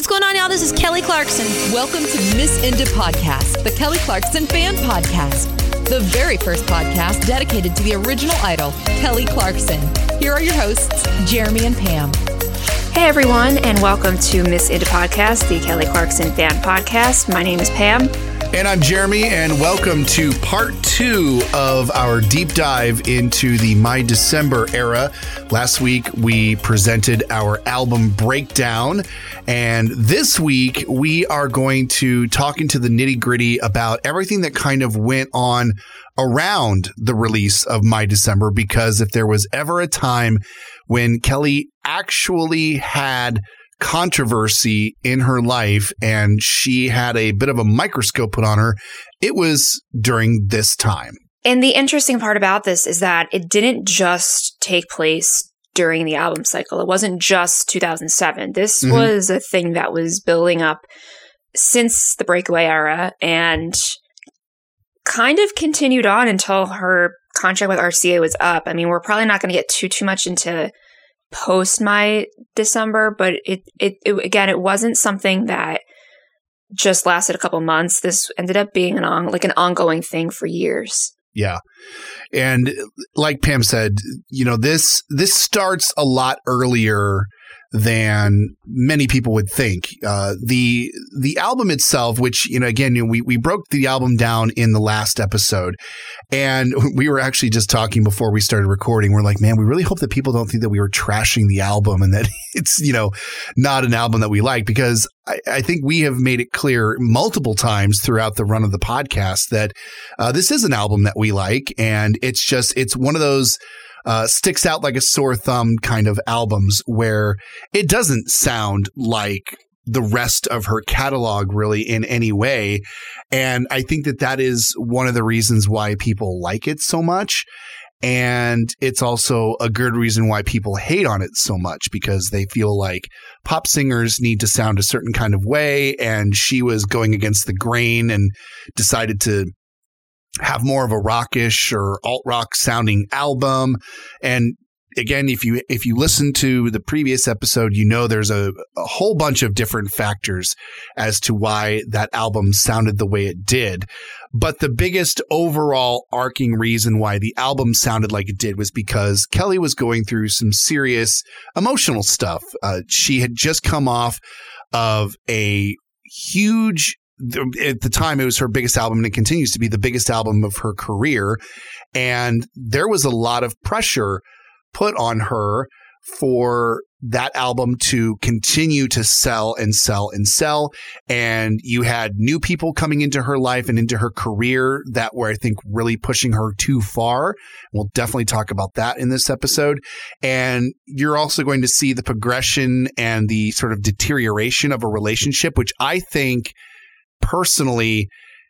What's going on, y'all? This is Kelly Clarkson. Welcome to Miss Indie Podcast, the Kelly Clarkson fan podcast, the very first podcast dedicated to the original idol, Kelly Clarkson. Here are your hosts, Jeremy and Pam. Hey everyone, and welcome to Miss Indie Podcast, the Kelly Clarkson fan podcast. My name is Pam. And I'm Jeremy, and welcome to part two of our deep dive into the My December era. Last week, we presented our album breakdown, and this week, we are going to talk into the nitty gritty about everything that kind of went on around the release of My December, because if there was ever a time when Kelly actually had controversy in her life and she had a bit of a microscope put on her, it was during this time. And the interesting part about this is that it didn't just take place during the album cycle. It wasn't just 2007. This mm-hmm. was a thing that was building up since the breakaway era and kind of continued on until her contract with RCA was up. I mean, we're probably not going to get too too much into post my December, but it, it, it again, it wasn't something that just lasted a couple months. This ended up being an on, like an ongoing thing for years. Yeah. And like Pam said, you know, this this starts a lot earlier than many people would think. Uh, the the album itself, which you know, again, you know, we we broke the album down in the last episode, and we were actually just talking before we started recording. We're like, man, we really hope that people don't think that we were trashing the album and that it's you know not an album that we like because I, I think we have made it clear multiple times throughout the run of the podcast that uh, this is an album that we like, and it's just it's one of those uh, sticks out like a sore thumb kind of albums where it doesn't sound like the rest of her catalog really in any way. And I think that that is one of the reasons why people like it so much. And it's also a good reason why people hate on it so much because they feel like pop singers need to sound a certain kind of way. And she was going against the grain and decided to have more of a rockish or alt rock sounding album. And again, if you if you listen to the previous episode, you know there's a, a, whole bunch of different factors as to why that album sounded the way it did. But the biggest overall arcing reason why the album sounded like it did was because Kelly was going through some serious emotional stuff. Uh, she had just come off of a huge at the time it was her biggest album and it continues to be the biggest album of her career and there was a lot of pressure put on her for that album to continue to sell and sell and sell. And you had new people coming into her life and into her career that were, I think, really pushing her too far. We'll definitely talk about that in this episode. And you're also going to see the progression and the sort of deterioration of a relationship, which I think personally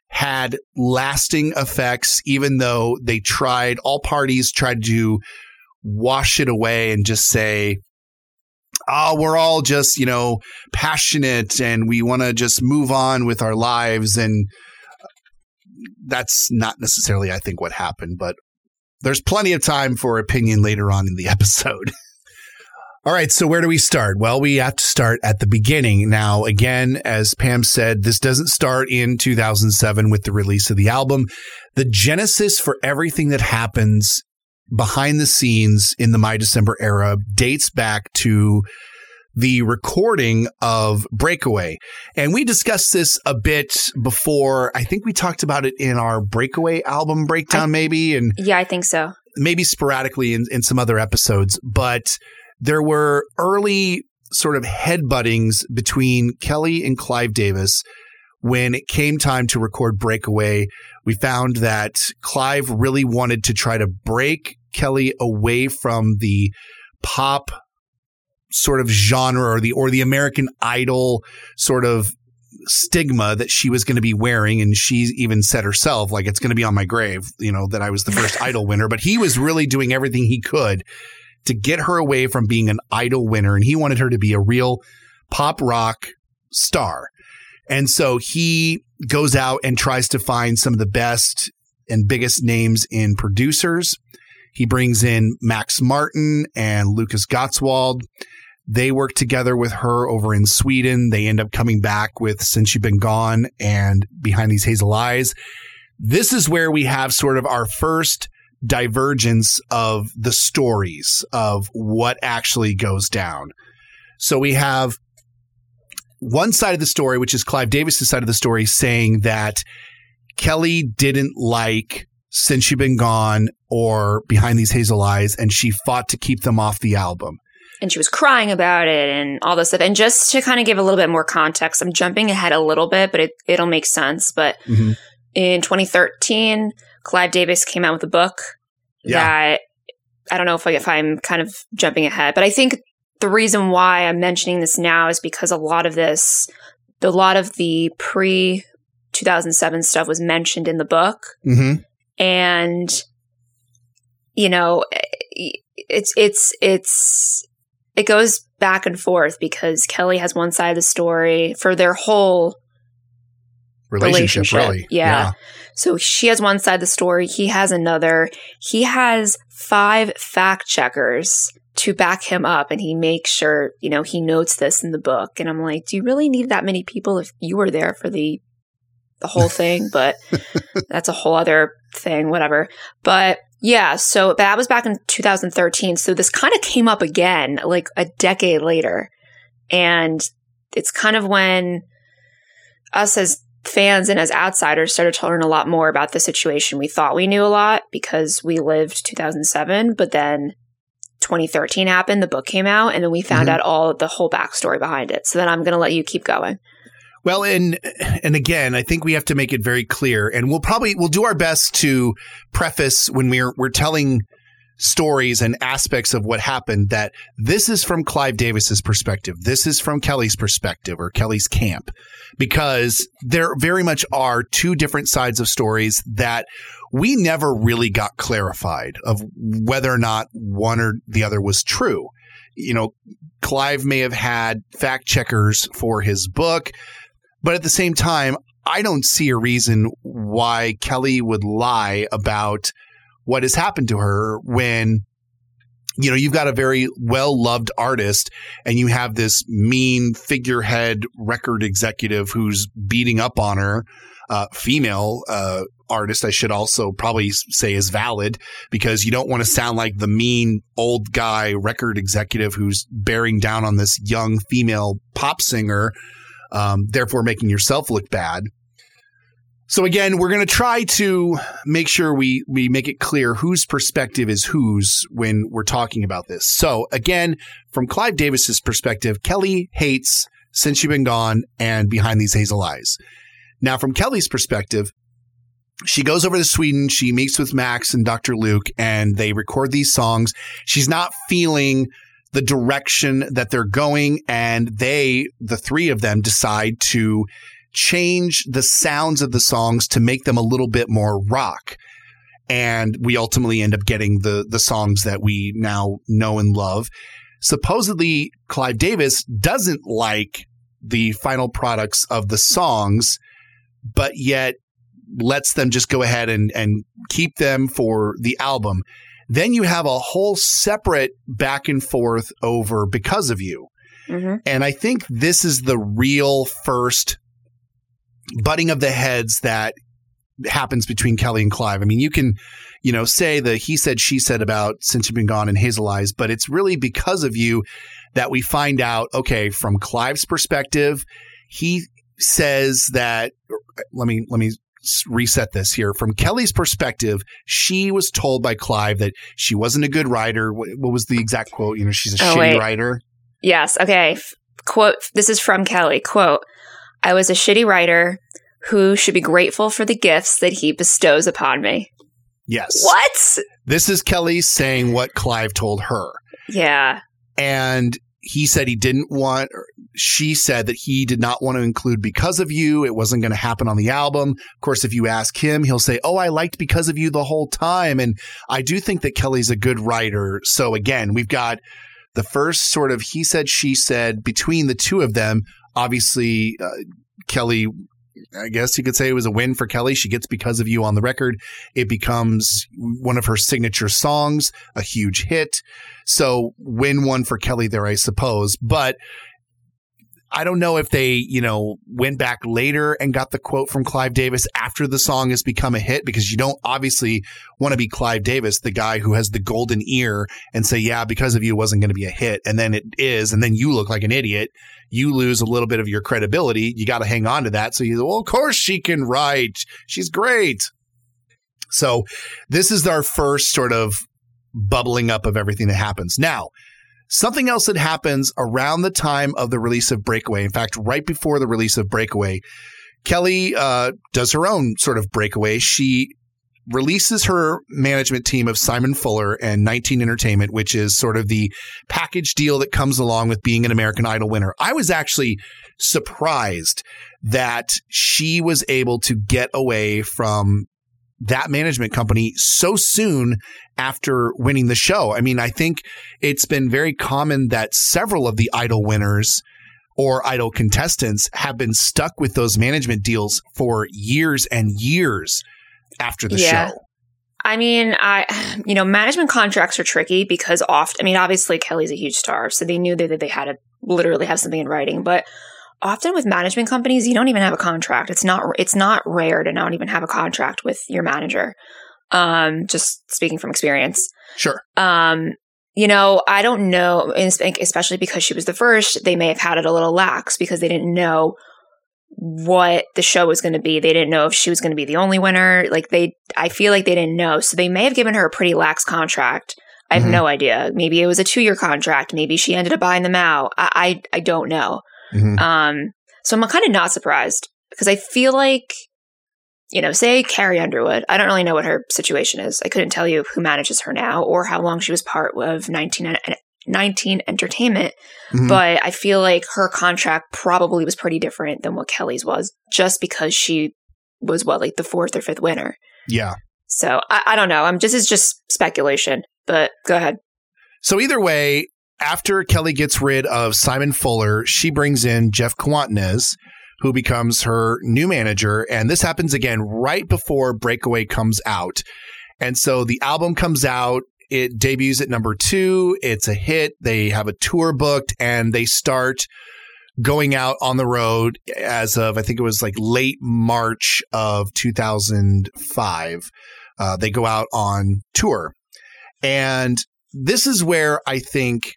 had lasting effects, even though they tried, all parties tried to wash it away and just say, oh, we're all just, you know, passionate and we want to just move on with our lives. And uh, that's not necessarily, I think, what happened, but there's plenty of time for opinion later on in the episode. All right, so where do we start? Well, we have to start at the beginning. Now, again, as Pam said, this doesn't start in 2007 with the release of the album. The genesis for everything that happens behind the scenes in the My December era dates back to the recording of Breakaway. And we discussed this a bit before. I think we talked about it in our Breakaway album breakdown, I, maybe. And yeah, I think so. Maybe sporadically in, in some other episodes. But there were early sort of headbuttings between Kelly and Clive Davis when it came time to record Breakaway. We found that Clive really wanted to try to break Kelly away from the pop sort of genre or the or the American Idol sort of stigma that she was going to be wearing and she even said herself like it's going to be on my grave you know that I was the first idol winner but he was really doing everything he could to get her away from being an idol winner. And he wanted her to be a real pop rock star. And so he goes out and tries to find some of the best and biggest names in producers. He brings in Max Martin and Lukasz Gottwald. They work together with her over in Sweden. They end up coming back with Since You've Been Gone and Behind These Hazel Eyes. This is where we have sort of our first divergence of the stories of what actually goes down. So we have one side of the story, which is Clive Davis's side of the story, saying that Kelly didn't like Since You've Been Gone or Behind These Hazel Eyes, and she fought to keep them off the album. And she was crying about it and all this stuff. And just to kind of give a little bit more context, I'm jumping ahead a little bit, but it, it'll make sense. But Mhm. in 2013, Clive Davis came out with a book Yeah. that I don't know if, I, if I'm kind of jumping ahead, but I think the reason why I'm mentioning this now is because a lot of this, a lot of the pre 2007 stuff was mentioned in the book. hmm And, you know, it's, it's, it's, it goes back and forth because Kelly has one side of the story for their whole Relationship, Relationship, really. yeah. So she has one side of the story, he has another. He has five fact checkers to back him up and he makes sure, you know, he notes this in the book. And I'm like, do you really need that many people if you were there for the the whole thing? But that's a whole other thing, whatever. But yeah, so that was back in 2013. So this kind of came up again like a decade later. And it's kind of when us as fans and as outsiders started to learn a lot more about the situation. We thought we knew a lot because we lived 2007, but then 2013 happened, the book came out, and then we found Mhm. out all the whole backstory behind it. So then I'm going to let you keep going. Well, and and again, I think we have to make it very clear, and we'll probably we'll do our best to preface when we're we're telling stories and aspects of what happened that this is from Clive Davis's perspective. This is from Kelly's perspective or Kelly's camp because there very much are two different sides of stories that we never really got clarified of whether or not one or the other was true. You know, Clive may have had fact checkers for his book, but at the same time, I don't see a reason why Kelly would lie about what has happened to her when you know you've got a very well loved artist and you have this mean figurehead record executive who's beating up on her uh, female uh, artist i should also probably say is valid because you don't want to sound like the mean old guy record executive who's bearing down on this young female pop singer um, therefore making yourself look bad so again, we're going to try to make sure we we make it clear whose perspective is whose when we're talking about this. So again, from Clive Davis's perspective, Kelly hates Since You've Been Gone and Behind These Hazel Eyes. Now, from Kelly's perspective, she goes over to Sweden. She meets with Max and Dr. Luke, and they record these songs. She's not feeling the direction that they're going, and they, the three of them, decide to change the sounds of the songs to make them a little bit more rock. And we ultimately end up getting the the songs that we now know and love. Supposedly, Clive Davis doesn't like the final products of the songs, but yet lets them just go ahead and, and keep them for the album. Then you have a whole separate back and forth over Because of You. hmm And I think this is the real first butting of the heads that happens between Kelly and Clive. I mean, you can, you know, say the he said, she said about Since You've Been Gone and Hazel Eyes, but it's really because of you that we find out, okay, from Clive's perspective, he says that, let me, let me reset this here. From Kelly's perspective, she was told by Clive that she wasn't a good writer. What, what was the exact quote? You know, she's a Oh, shitty wait. writer. Yes. Okay. F- Quote. This is from Kelly. Quote. I was a shitty writer who should be grateful for the gifts that he bestows upon me. Yes. What? This is Kelly saying what Clive told her. Yeah. And he said he didn't want, she said that he did not want to include Because of You. It wasn't going to happen on the album. Of course, if you ask him, he'll say, Oh, I liked Because of You the whole time. And I do think that Kelly's a good writer. So again, we've got the first sort of he said, she said between the two of them. Obviously, uh, Kelly I guess you could say it was a win for Kelly. She gets Because of You on the record. It becomes one of her signature songs, a huge hit. So win one for Kelly there, I suppose. But I don't know if they, you know, went back later and got the quote from Clive Davis after the song has become a hit because you don't obviously want to be Clive Davis, the guy who has the golden ear and say, yeah, because of you wasn't going to be a hit. And then it is. And then you look like an idiot. You lose a little bit of your credibility. You got to hang on to that. So you well, of course she can write. She's great. So this is our first sort of bubbling up of everything that happens. Now, Something else that happens around the time of the release of Breakaway, in fact, right before the release of Breakaway, Kelly uh, does her own sort of breakaway. She releases her management team of Simon Fuller and 19 Entertainment, which is sort of the package deal that comes along with being an American Idol winner. I was actually surprised that she was able to get away from that management company so soon after winning the show. I mean, I think it's been very common that several of the Idol winners or Idol contestants have been stuck with those management deals for years and years after the yeah. show. I mean, I, you know, management contracts are tricky because often, I mean, obviously Kelly's a huge star, so they knew that they had to literally have something in writing, but often with management companies, you don't even have a contract. It's not it's not rare to not even have a contract with your manager. Um, just speaking from experience. Sure. Um, you know, I don't know, especially because she was the first, they may have had it a little lax because they didn't know what the show was going to be. They didn't know if she was going to be the only winner. Like they, I feel like they didn't know. So they may have given her a pretty lax contract. I have mm-hmm. no idea. Maybe it was a two year contract. Maybe she ended up buying them out. I, I, I don't know. Mm-hmm. Um, so I'm kind of not surprised because I feel like, you know, say Carrie Underwood. I don't really know what her situation is. I couldn't tell you who manages her now or how long she was part of 19, 19 Entertainment, mm-hmm. but I feel like her contract probably was pretty different than what Kelly's was just because she was what, like the fourth or fifth winner. Yeah. So I, I don't know. I'm just, it's just speculation, but go ahead. So either way, after Kelly gets rid of Simon Fuller, she brings in Jeff Kwatinetz, who becomes her new manager. And this happens again right before Breakaway comes out. And so the album comes out. It debuts at number two. It's a hit. They have a tour booked and they start going out on the road as of, I think it was like late March of 2005. Uh, they go out on tour. And this is where I think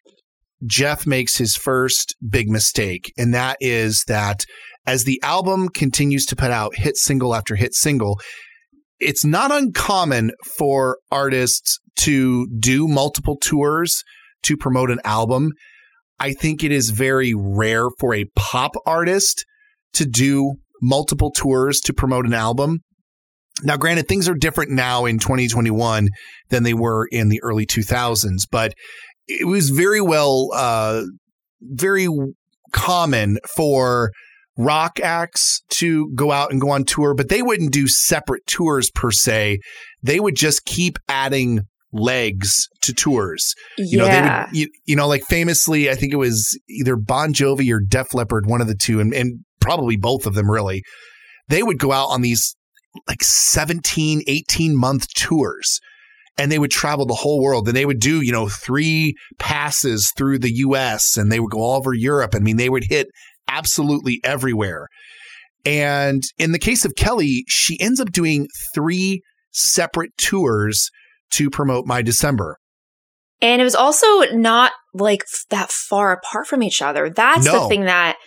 Jeff makes his first big mistake, and that is that as the album continues to put out hit single after hit single, it's not uncommon for artists to do multiple tours to promote an album. I think it is very rare for a pop artist to do multiple tours to promote an album. Now, granted, things are different now in 2021 than they were in the early 2000s, but it was very well, uh, very common for rock acts to go out and go on tour, but they wouldn't do separate tours per se. They would just keep adding legs to tours. You yeah. know, they would, you, you, know, like famously, I think it was either Bon Jovi or Def Leppard, one of the two, and, and probably both of them really. They would go out on these like 17, 18 month tours and they would travel the whole world and they would do, you know, three passes through the US and they would go all over Europe. I mean, they would hit absolutely everywhere. And in the case of Kelly, she ends up doing three separate tours to promote My December. And it was also not like that far apart from each other. That's no. the thing that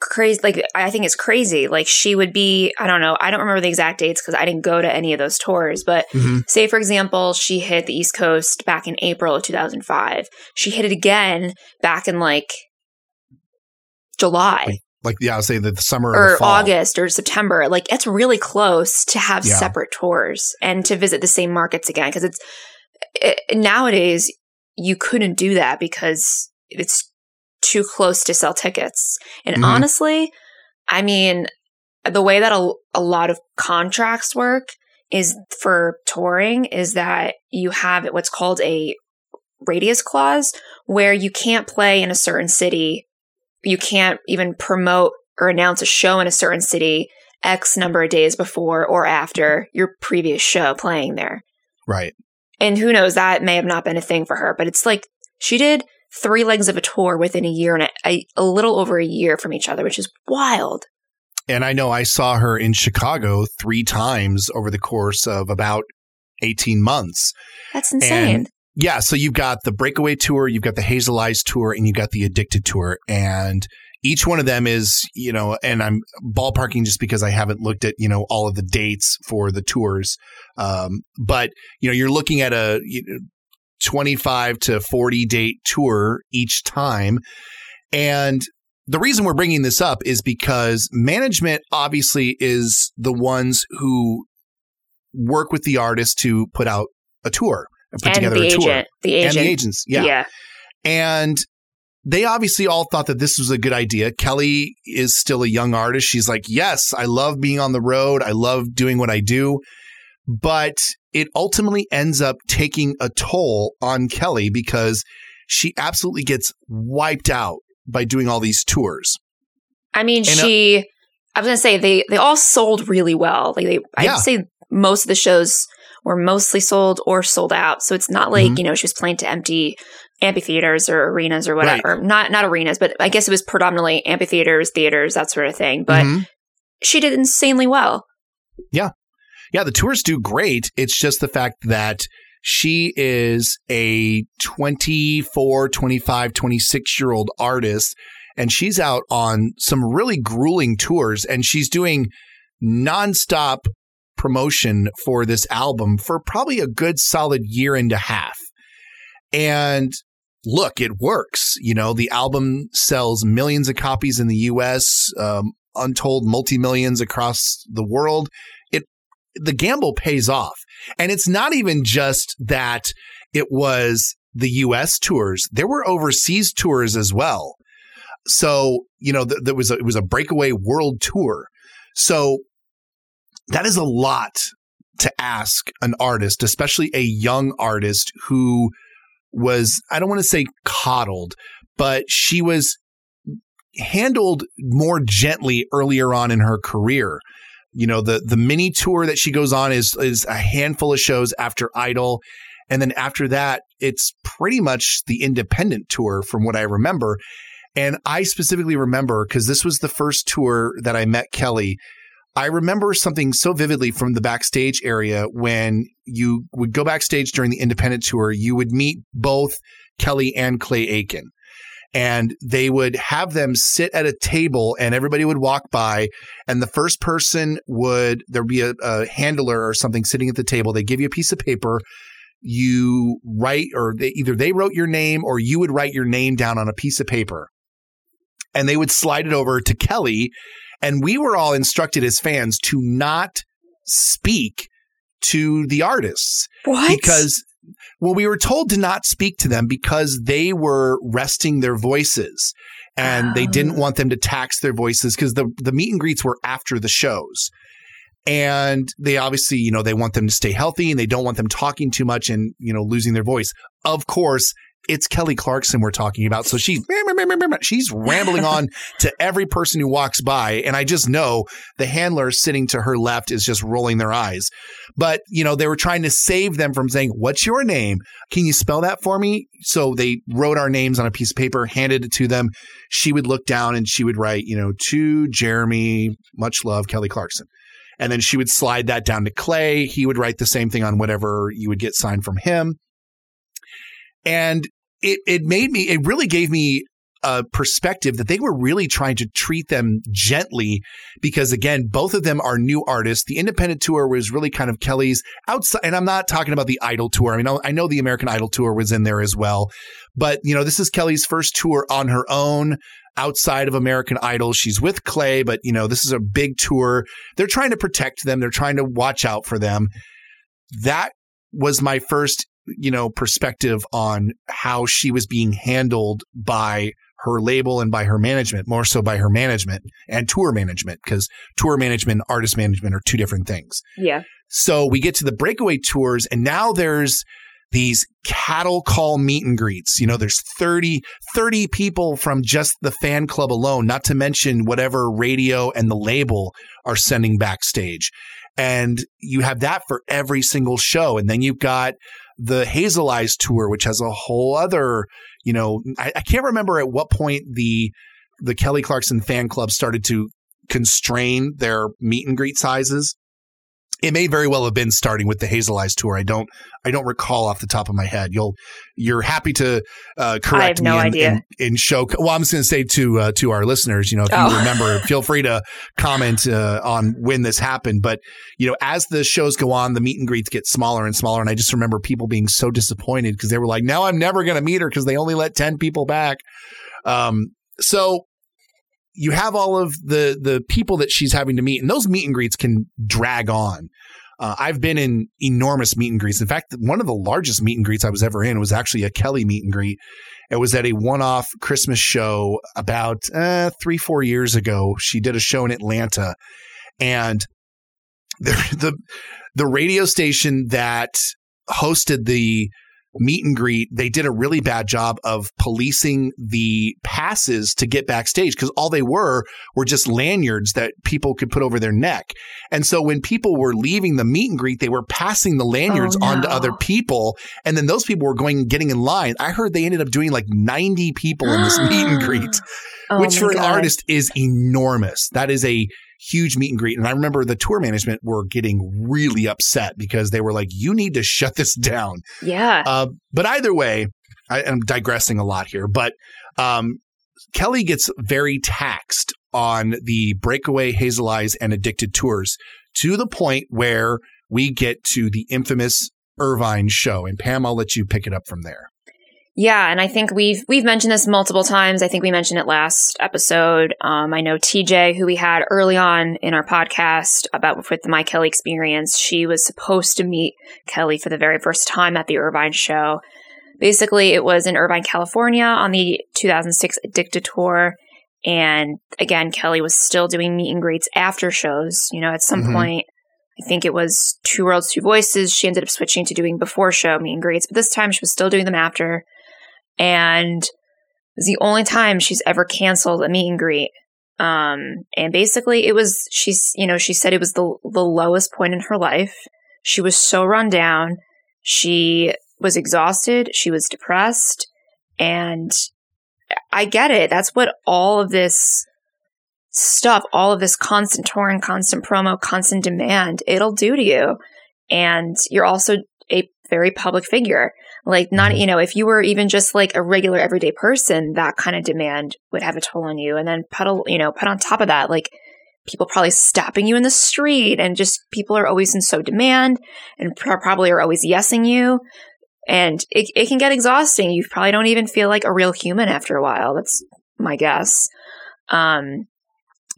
crazy like i think it's crazy. Like she would be i don't know i don't remember the exact dates because i didn't go to any of those tours but mm-hmm. say for example she hit the east coast back in april of 2005 she hit it again back in like july. Like, like yeah i was saying the summer or, or august or september. Like it's really close to have yeah. separate tours and to visit the same markets again because it's it, nowadays you couldn't do that because it's too close to sell tickets. And mm-hmm. honestly, I mean, the way that a, a lot of contracts work is for touring is that you have what's called a radius clause where you can't play in a certain city. You can't even promote or announce a show in a certain city X number of days before or after your previous show playing there. Right. And who knows, that may have not been a thing for her, but it's like she did three legs of a tour within a year and a, a little over a year from each other, which is wild. And I know I saw her in Chicago three times over the course of about 18 months. That's insane. And yeah, so you've got the Breakaway Tour, you've got the Hazel Eyes Tour, and you've got the Addicted Tour. And each one of them is, you know, and I'm ballparking just because I haven't looked at, you know, all of the dates for the tours. Um, but, you know, you're looking at a you know, 25 to 40 date tour each time. And the reason we're bringing this up is because management obviously is the ones who work with the artist to put out a tour and put and together the a agent, tour. the agent, And the agents, yeah. yeah. And they obviously all thought that this was a good idea. Kelly is still a young artist. She's like, yes, I love being on the road. I love doing what I do. But it ultimately ends up taking a toll on Kelly because she absolutely gets wiped out by doing all these tours. I mean, And, uh, she. I was gonna say they they all sold really well. Like they, Yeah. I'd say most of the shows were mostly sold or sold out. So it's not like Mhm. you know she was playing to empty amphitheaters or arenas or whatever. Not not arenas, but I guess it was predominantly amphitheaters, theaters, that sort of thing. But Mhm. she did insanely well. Yeah, the tours do great. It's just the fact that she is a 24, 25, 26 year old artist and she's out on some really grueling tours and she's doing nonstop promotion for this album for probably a good solid year and a half. And look, it works. You know, the album sells millions of copies in the US, um, untold multi millions across the world. The gamble pays off. And it's not even just that it was the US tours. There were overseas tours as well. So, you know, th- there was a, it was a breakaway world tour. So that is a lot to ask an artist, especially a young artist who was, I don't want to say coddled, but she was handled more gently earlier on in her career. You know, the the mini tour that she goes on is is a handful of shows after Idol. And then after that, it's pretty much the independent tour from what I remember. And I specifically remember because this was the first tour that I met Kelly. I remember something so vividly from the backstage area when you would go backstage during the independent tour, you would meet both Kelly and Clay Aiken. And they would have them sit at a table and everybody would walk by. And the first person would, there'd be a, a handler or something sitting at the table. They give you a piece of paper. You write, or they, either they wrote your name or you would write your name down on a piece of paper. And they would slide it over to Kelly. And we were all instructed as fans to not speak to the artists What? because well we were told to not speak to them because they were resting their voices and they ah. didn't Oh. want them to tax their voices because the the meet and greets were after the shows and they obviously you know they want them to stay healthy and they don't want them talking too much and you know losing their voice of course it's Kelly Clarkson we're talking about. So she's she's rambling on to every person who walks by. And I just know the handler sitting to her left is just rolling their eyes. But, you know, they were trying to save them from saying, What's your name? Can you spell that for me? So they wrote our names on a piece of paper, handed it to them. She would look down and she would write, you know, to Jeremy, much love, Kelly Clarkson. And then she would slide that down to Clay. He would write the same thing on whatever you would get signed from him. And it, it made me, it really gave me a perspective that they were really trying to treat them gently because again, both of them are new artists. The independent tour was really kind of Kelly's outside, and I'm not talking about the Idol tour. I mean, I know the American Idol tour was in there as well, but you know, this is Kelly's first tour on her own outside of American Idol. She's with Clay, but you know, this is a big tour. They're trying to protect them. They're trying to watch out for them. That was my first, you know, perspective on how she was being handled by her label and by her management, more so by her management and tour management, because tour management and artist management are two different things. Yeah. So we get to the breakaway tours, and now there's these cattle call meet and greets. You know, there's 30, 30 people from just the fan club alone, not to mention whatever radio and the label are sending backstage. And you have that for every single show. And then you've got the Hazel Eyes tour, which has a whole other, you know, I, I can't remember at what point the the Kelly Clarkson fan club started to constrain their meet and greet sizes it may very well have been starting with the Hazel Eyes tour. I don't, I don't recall off the top of my head. You'll, you're happy to uh, correct no me in, idea. in, in, show. Well, I'm just going to say to uh, to our listeners, you know, if Oh. you remember, feel free to comment uh, on when this happened. But you know, as the shows go on, the meet and greets get smaller and smaller, and I just remember people being so disappointed because they were like, "Now I'm never going to meet her because they only let ten people back." Um, so you have all of the the people that she's having to meet, and those meet and greets can drag on. Uh, I've been in enormous meet and greets. In fact, one of the largest meet and greets I was ever in was actually a Kelly meet and greet. It was at a one-off Christmas show about uh, three, four years ago. She did a show in Atlanta, and the the the radio station that hosted the meet and greet, they did a really bad job of policing the passes to get backstage because all they were were just lanyards that people could put over their neck. And so when people were leaving the meet and greet, they were passing the lanyards Oh, on to other people. And then those people were going and getting in line. I heard they ended up doing like 90 people in this meet and greet Oh which for an artist is enormous. That is a huge meet and greet. And I remember the tour management were getting really upset because they were like, you need to shut this down. Yeah. Uh, but either way, I, I'm digressing a lot here, but um, Kelly gets very taxed on the breakaway Hazel Eyes and Addicted tours to the point where we get to the infamous Irvine show. And Pam, I'll let you pick it up from there. Yeah, and I think we've we've mentioned this multiple times. I think we mentioned it last episode. Um, I know TJ, who we had early on in our podcast about with the My Kelly experience, she was supposed to meet Kelly for the very first time at the Irvine show. Basically, it was in Irvine, California, on the 2006 Addicted tour. And again, Kelly was still doing meet and greets after shows. You know, at some Mhm. point, I think it was Two Worlds, Two Voices. She ended up switching to doing before show meet and greets, but this time she was still doing them after and it was the only time she's ever canceled a meet and greet. Um, and basically, it was she's you know she said it was the the lowest point in her life. She was so run down. She was exhausted. She was depressed, and I get it. That's what all of this stuff, all of this constant touring, constant promo, constant demand, it'll do to you. And you're also a very public figure. Like not, you know, if you were even just like a regular everyday person, that kind of demand would have a toll on you. And then put a, you know, put on top of that, like people probably stopping you in the street and just people are always in so demand and pro- probably are always yesing you. And it, it can get exhausting. You probably don't even feel like a real human after a while. That's my guess. Um,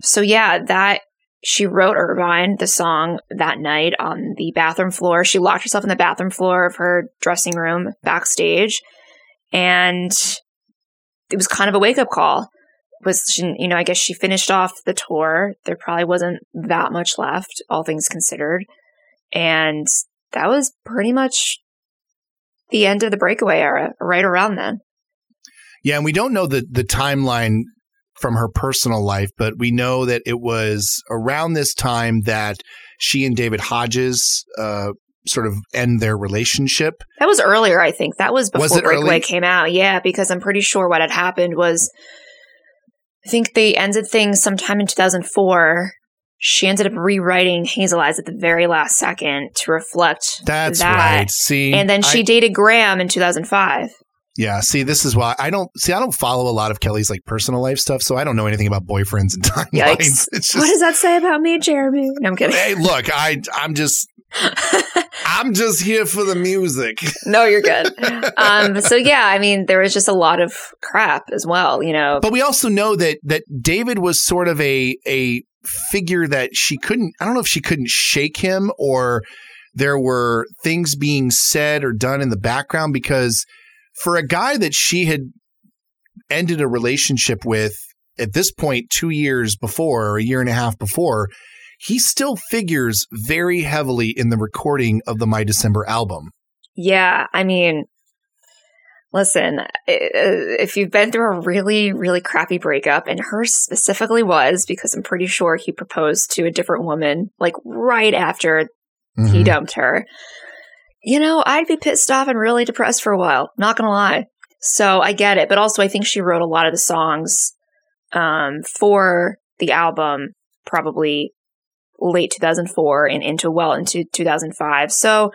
so yeah, that she wrote Irvine, the song, that night on the bathroom floor. She locked herself in the bathroom floor of her dressing room backstage. And it was kind of a wake up call. Was she, you know, I guess she finished off the tour. There probably wasn't that much left, all things considered. And that was pretty much the end of the breakaway era, right around then. Yeah, and we don't know the the timeline from her personal life, but we know that it was around this time that she and David Hodges uh, sort of end their relationship. That was earlier, I think. That was before Was Breakaway early? came out. Yeah, because I'm pretty sure what had happened was I think they ended things sometime in 2004. She ended up rewriting Hazel Eyes at the very last second to reflect That's that. right. See, And then she I- dated Graham in 2005. Yeah. See, this is why I don't see. I don't follow a lot of Kelly's like personal life stuff, so I don't know anything about boyfriends and timelines. It's what does that say about me, Jeremy? No, I'm kidding. Hey, look, I I'm just I'm just here for the music. no, you're good. um, so yeah, I mean, there was just a lot of crap as well, you know. But we also know that that David was sort of a a figure that she couldn't I don't know if she couldn't shake him or there were things being said or done in the background because for a guy that she had ended a relationship with at this point 2 years before or a year and a half before he still figures very heavily in the recording of the My December album. Yeah, I mean, listen, if you've been through a really, really crappy breakup, and hers specifically was because I'm pretty sure he proposed to a different woman like right after mm-hmm. he dumped her. You know, I'd be pissed off and really depressed for a while. Not gonna lie. So I get it, but also I think she wrote a lot of the songs um, for the album probably late 2004 and into well into 2005. So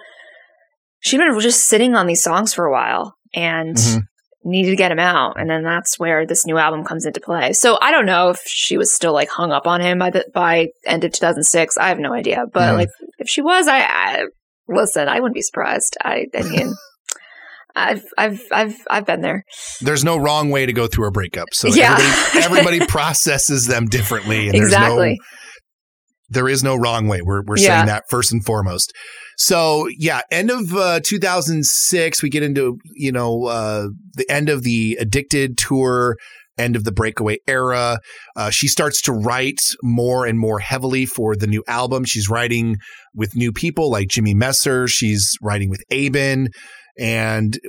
she'd been just sitting on these songs for a while and mm-hmm. needed to get him out. And then that's where this new album comes into play. So I don't know if she was still like hung up on him by the by end of 2006. I have no idea. But like if she was, I, I listen. I wouldn't be surprised. I I mean. I've I've I've I've been there. There's no wrong way to go through a breakup. So yeah. everybody, everybody processes them differently. And exactly. There's no, there is no wrong way. We're we're yeah. saying that first and foremost. So yeah, end of uh, 2006, we get into you know uh, the end of the Addicted tour, end of the Breakaway era. Uh, she starts to write more and more heavily for the new album. She's writing with new people like Jimmy Messer. She's writing with Aben. and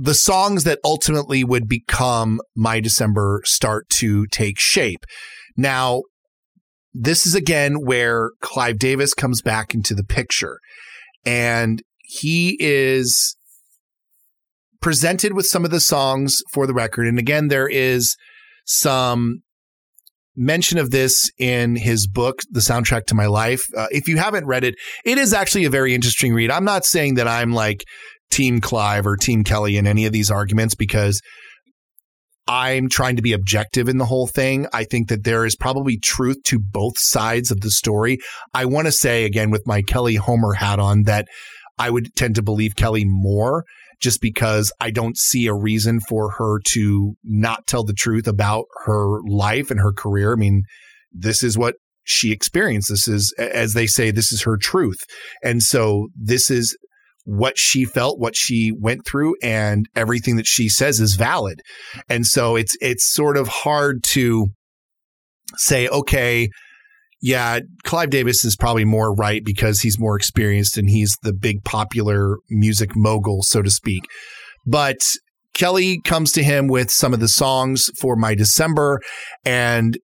the songs that ultimately would become My December start to take shape. Now, this is again where Clive Davis comes back into the picture. And he is presented with some of the songs for the record. And again, there is some mention of this in his book, The Soundtrack to My Life. Uh, if you haven't read it, it is actually a very interesting read. I'm not saying that I'm like Team Clive or Team Kelly in any of these arguments because I'm trying to be objective in the whole thing. I think that there is probably truth to both sides of the story. I want to say again with my Kelly Homer hat on that I would tend to believe Kelly more just because I don't see a reason for her to not tell the truth about her life and her career. I mean, this is what she experienced. This is, as they say, this is her truth. And so this is what she felt, what she went through, and everything that she says is valid. And so it's it's sort of hard to say, okay, yeah, Clive Davis is probably more right because he's more experienced and he's the big popular music mogul, so to speak. But Kelly comes to him with some of the songs for My December, and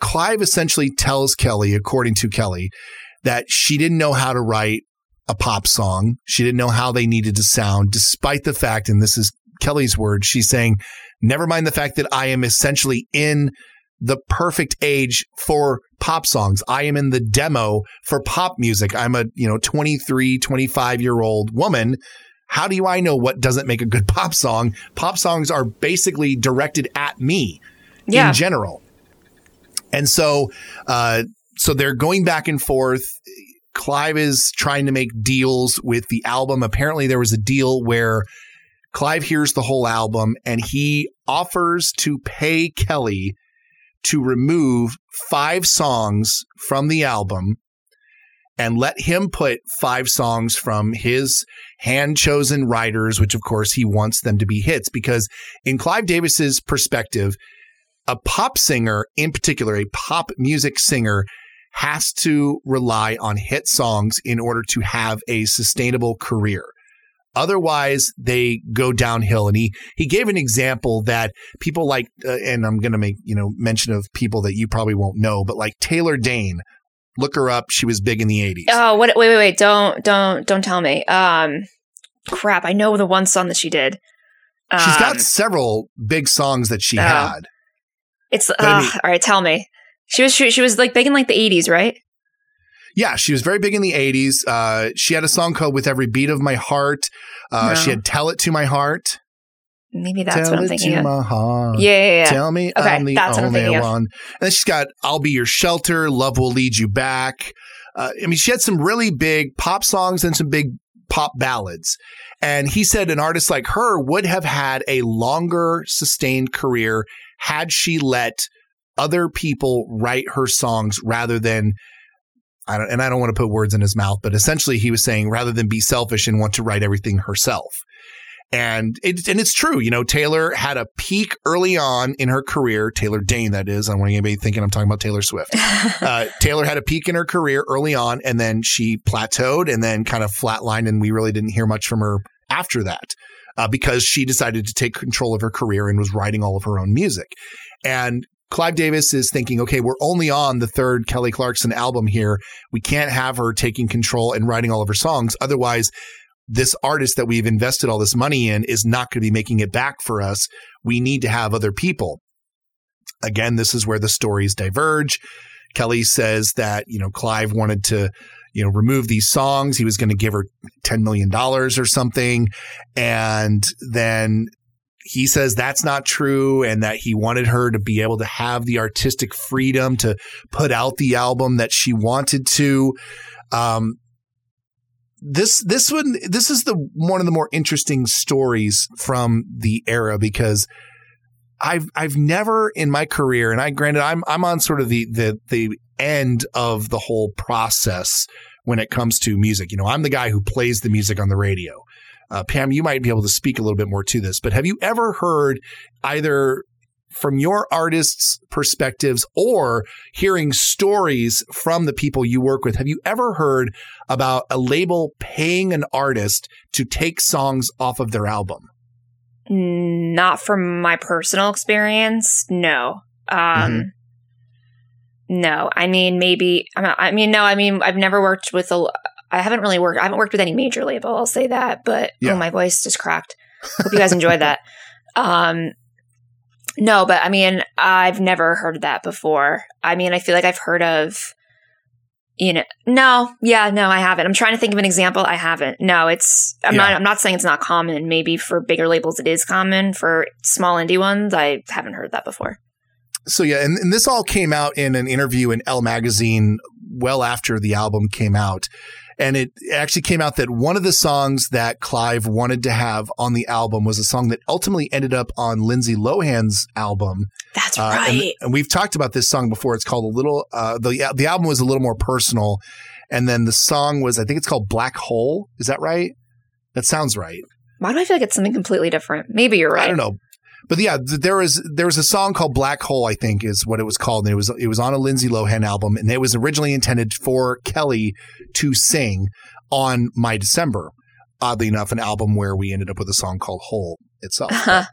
Clive essentially tells Kelly, according to Kelly, that she didn't know how to write a pop song. She didn't know how they needed to sound, despite the fact, and this is Kelly's word, she's saying, never mind the fact that I am essentially in the perfect age for pop songs. I am in the demo for pop music. I'm a, you know, 23, 25 year old woman. How do I know what doesn't make a good pop song? Pop songs are basically directed at me yeah. in general. And so, uh, so they're going back and forth. Clive is trying to make deals with the album. Apparently, there was a deal where Clive hears the whole album and he offers to pay Kelly to remove five songs from the album and let him put five songs from his hand chosen writers, which of course he wants them to be hits. Because in Clive Davis's perspective, a pop singer, in particular, a pop music singer, has to rely on hit songs in order to have a sustainable career. Otherwise, they go downhill. And he he gave an example that people like, uh, and I'm going to make you know mention of people that you probably won't know, but like Taylor Dayne, Look her up. She was big in the 80s. Oh, what, wait, wait, wait! Don't, don't, don't tell me. Um, crap! I know the one song that she did. Um, She's got um, several big songs that she oh. had. It's uh, I mean, all right. Tell me. She was she, she was like big in like the 80s, right? Yeah, she was very big in the 80s. Uh, she had a song called With Every Beat of My Heart. Uh, no. She had Tell It to My Heart. Maybe that's Tell what I'm thinking of. My heart. Yeah, yeah, yeah. Tell me okay, I'm the only one. And then she's got I'll Be Your Shelter, Love Will Lead You Back. Uh, I mean, she had some really big pop songs and some big pop ballads. And he said an artist like her would have had a longer sustained career had she let – other people write her songs rather than I don't, and I don't want to put words in his mouth, but essentially he was saying rather than be selfish and want to write everything herself. And it, and it's true, you know, Taylor had a peak early on in her career. Taylor Dayne, that is. I don't want anybody thinking I'm talking about Taylor Swift. uh, Taylor had a peak in her career early on, and then she plateaued and then kind of flatlined, and we really didn't hear much from her after that uh, because she decided to take control of her career and was writing all of her own music. And Clive Davis is thinking, okay, we're only on the third Kelly Clarkson album here. We can't have her taking control and writing all of her songs. Otherwise, this artist that we've invested all this money in is not going to be making it back for us. We need to have other people. Again, this is where the stories diverge. Kelly says that, you know, Clive wanted to, you know, remove these songs. He was going to give her $10 million or something. And then he says that's not true and that he wanted her to be able to have the artistic freedom to put out the album that she wanted to. Um, this this one this is the one of the more interesting stories from the era because I've I've never in my career and I granted I'm I'm on sort of the the the end of the whole process when it comes to music. You know, I'm the guy who plays the music on the radio. Uh, Pam, you might be able to speak a little bit more to this, but have you ever heard either from your artists' perspectives or hearing stories from the people you work with, have you ever heard about a label paying an artist to take songs off of their album? Not from my personal experience. No. Um, mm-hmm. No, I mean maybe. I mean, no. I mean, I've never worked with a. I haven't really worked. I haven't worked with any major label. I'll say that. But oh, yeah. oh, my voice just cracked. Hope you guys enjoyed that. Um, no, but I mean, I've never heard of that before. I mean, I feel like I've heard of, you know, no, yeah, no, I haven't. I'm trying to think of an example. I haven't. No, it's. I'm yeah. not. I'm not saying it's not common. Maybe for bigger labels, it is common. For small indie ones, I haven't heard that before. So yeah, and, and this all came out in an interview in Elle magazine well after the album came out. And it actually came out that one of the songs that Clive wanted to have on the album was a song that ultimately ended up on Lindsay Lohan's album. That's uh, right. And, and, we've talked about this song before. It's called a little. Uh, the the album was a little more personal, and then the song was I think it's called Black Hole. Is that right? That sounds right. Why do I feel like it's something completely different? Maybe you're right. I don't know but yeah, there was there was a song called Black Hole, I think is what it was called, and it was it was on a Lindsay Lohan album, and it was originally intended for Kelly to sing on My December. Oddly enough, an album where we ended up with a song called Hole itself. Uh-huh.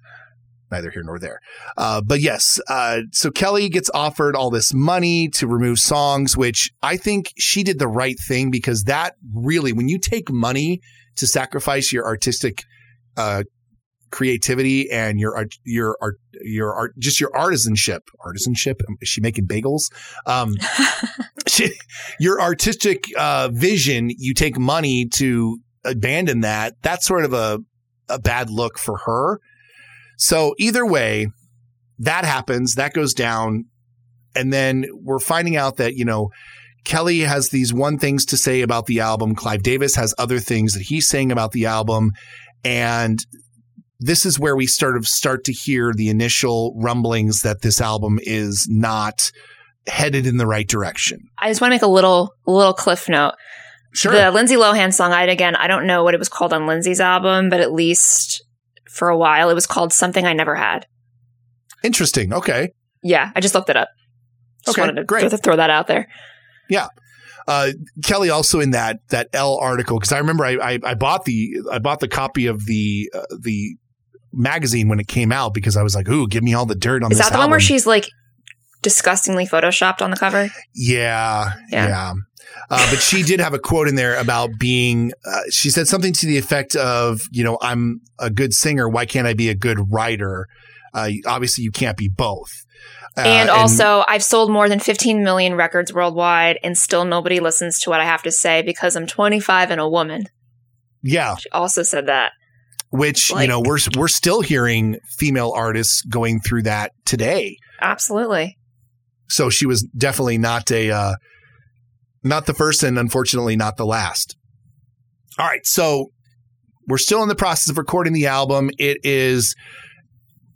Neither here nor there. Uh, but yes, uh, so Kelly gets offered all this money to remove songs, which I think she did the right thing because that really, when you take money to sacrifice your artistic uh, creativity and your your art your art just your artisanship artisanship is she making bagels um she, your artistic uh vision you take money to abandon that that's sort of a a bad look for her so either way that happens that goes down and then we're finding out that you know Kelly has these one things to say about the album. Clive Davis has other things that he's saying about the album. And this is where we sort of start to hear the initial rumblings that this album is not headed in the right direction. I just want to make a little little cliff note. Sure. The Lindsay Lohan song, I again, I don't know what it was called on Lindsay's album, but at least for a while it was called Something I Never Had. Interesting. Okay. Yeah, I just looked it up. Just okay, wanted to great. throw that out there. Yeah. Uh, Kelly also in that that Elle article because I remember I, I, I bought the I bought the copy of the uh, the magazine when it came out because I was like, "Ooh, give me all the dirt on Is this." That the album. one where she's like disgustingly photoshopped on the cover? Yeah, yeah. yeah. Uh, but she did have a quote in there about being. Uh, she said something to the effect of, "You know, I'm a good singer. Why can't I be a good writer?" Uh, obviously, you can't be both. Uh, and also, and, I've sold more than 15 million records worldwide, and still nobody listens to what I have to say because I'm 25 and a woman. Yeah. She also said that which like, you know we're we're still hearing female artists going through that today. Absolutely. So she was definitely not a uh, not the first, and unfortunately not the last. All right, so we're still in the process of recording the album. It is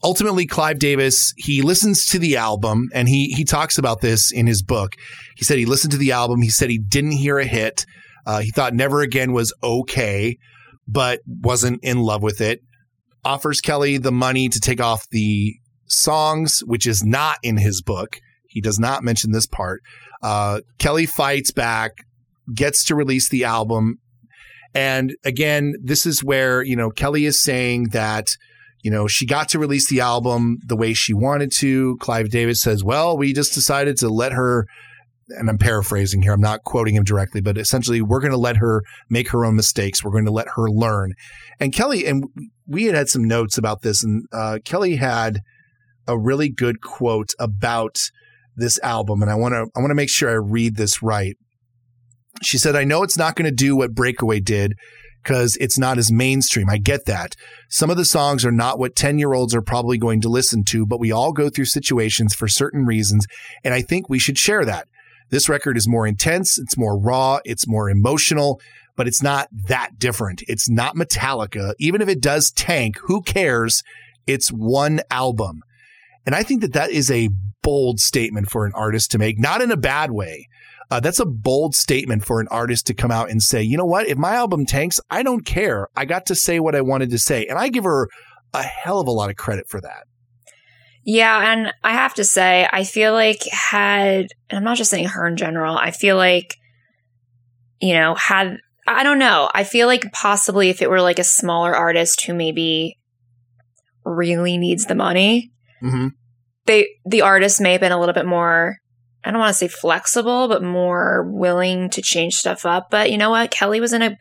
ultimately Clive Davis. He listens to the album, and he he talks about this in his book. He said he listened to the album. He said he didn't hear a hit. Uh, he thought Never Again was okay but wasn't in love with it. offers Kelly the money to take off the songs, which is not in his book. He does not mention this part. Uh, Kelly fights back, gets to release the album. And again, this is where, you know, Kelly is saying that, you know, she got to release the album the way she wanted to. Clive Davis says, well, we just decided to let her, and I'm paraphrasing here, I'm not quoting him directly, but essentially, we're going to let her make her own mistakes. We're going to let her learn. And Kelly, and we had had some notes about this, and uh, Kelly had a really good quote about this album, and I want to I want to make sure I read this right. She said, "I know it's not going to do what Breakaway did." Because it's not as mainstream. I get that. Some of the songs are not what 10 year olds are probably going to listen to, but we all go through situations for certain reasons. And I think we should share that. This record is more intense, it's more raw, it's more emotional, but it's not that different. It's not Metallica. Even if it does tank, who cares? It's one album. And I think that that is a bold statement for an artist to make, not in a bad way. Uh, that's a bold statement for an artist to come out and say, you know what? If my album tanks, I don't care. I got to say what I wanted to say. And I give her a hell of a lot of credit for that. Yeah, and I have to say, I feel like had, and I'm not just saying her in general, I feel like, you know, had, I don't know, I feel like possibly if it were like a smaller artist who maybe really needs the money, Mm-hmm. they, the artist may have been a little bit more, I don't want to say flexible, but more willing to change stuff up. But you know what? Kelly was in a,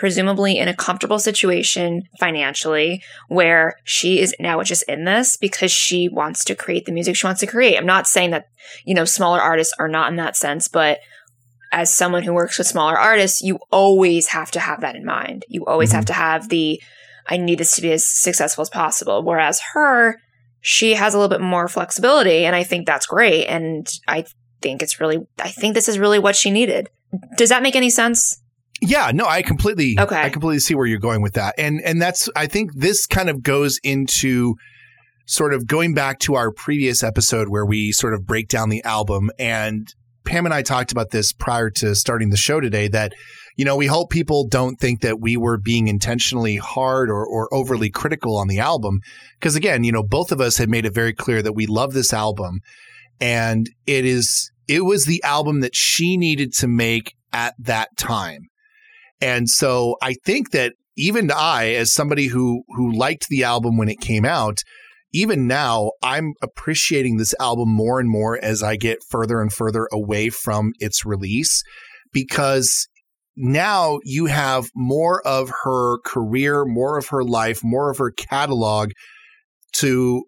presumably in a comfortable situation financially where she is now just in this because she wants to create the music she wants to create. I'm not saying that, you know, smaller artists are not in that sense, but as someone who works with smaller artists, you always have to have that in mind. You always Mhm. have to have the, I need this to be as successful as possible. Whereas her, she has a little bit more flexibility, and I think that's great. And I think it's really, I think this is really what she needed. Does that make any sense? Yeah, no, I completely Okay. I completely see where you're going with that. And and that's I think this kind of goes into sort of going back to our previous episode where we sort of break down the album and Pam and I talked about this prior to starting the show today that you know, we hope people don't think that we were being intentionally hard or, or overly critical on the album. Because again, you know, both of us had made it very clear that we love this album and it is, it was the album that she needed to make at that time. And so I think that even I, as somebody who who liked the album when it came out, even now I'm appreciating this album more and more as I get further and further away from its release because now you have more of her career, more of her life, more of her catalog to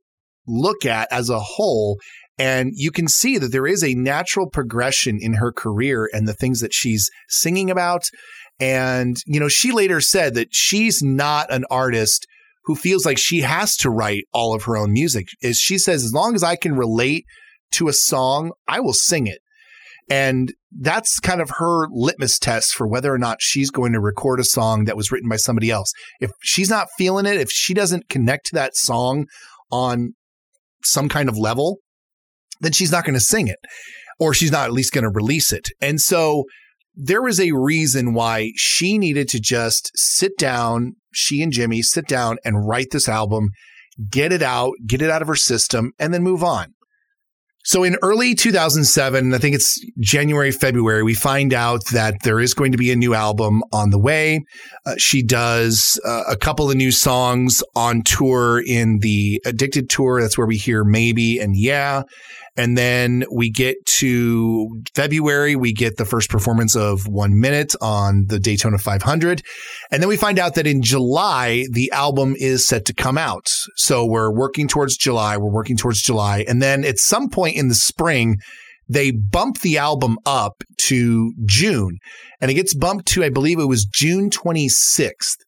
look at as a whole. And you can see that there is a natural progression in her career and the things that she's singing about. And, you know, she later said that she's not an artist who feels like she has to write all of her own music. As she says, as long as I can relate to a song, I will sing it. And that's kind of her litmus test for whether or not she's going to record a song that was written by somebody else. If she's not feeling it, if she doesn't connect to that song on some kind of level, then she's not going to sing it or she's not at least going to release it. And so there was a reason why she needed to just sit down, she and Jimmy sit down and write this album, get it out, get it out of her system, and then move on. So in early 2007, I think it's January, February, we find out that there is going to be a new album on the way. Uh, she does uh, a couple of new songs on tour in the Addicted tour. That's where we hear Maybe and Yeah. And then we get to February, we get the first performance of One Minute on the Daytona 500. And then we find out that in July, the album is set to come out. So we're working towards July, we're working towards July. And then at some point in the spring, they bump the album up to June. And it gets bumped to, I believe it was June 26th.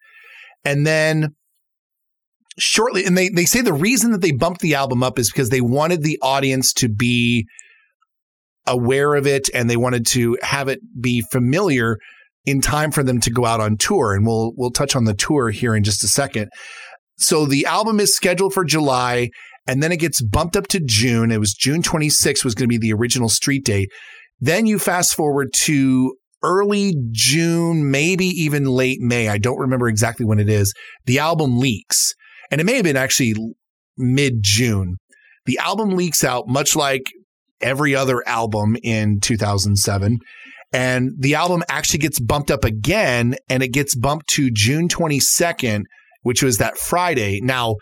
And then shortly and they they say the reason that they bumped the album up is because they wanted the audience to be aware of it and they wanted to have it be familiar in time for them to go out on tour and we'll we'll touch on the tour here in just a second. So the album is scheduled for July and then it gets bumped up to June. It was June 26th was going to be the original street date. Then you fast forward to early June, maybe even late May. I don't remember exactly when it is. The album leaks. And it may have been actually mid June. The album leaks out, much like every other album in 2007. And the album actually gets bumped up again and it gets bumped to June 22nd, which was that Friday. Now,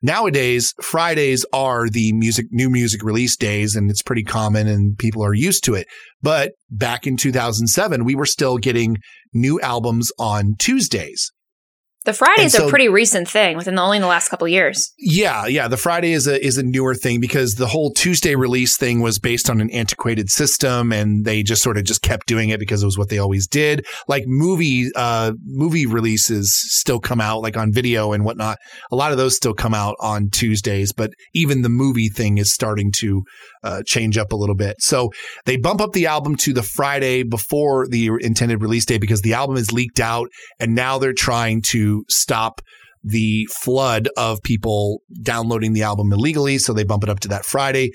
nowadays, Fridays are the music, new music release days and it's pretty common and people are used to it. But back in 2007, we were still getting new albums on Tuesdays. The Friday is so, a pretty recent thing within the, only in the last couple years. Yeah, yeah. The Friday is a is a newer thing because the whole Tuesday release thing was based on an antiquated system, and they just sort of just kept doing it because it was what they always did. Like movie uh, movie releases still come out like on video and whatnot. A lot of those still come out on Tuesdays, but even the movie thing is starting to uh, change up a little bit. So they bump up the album to the Friday before the intended release date because the album is leaked out, and now they're trying to stop the flood of people downloading the album illegally. So they bump it up to that Friday.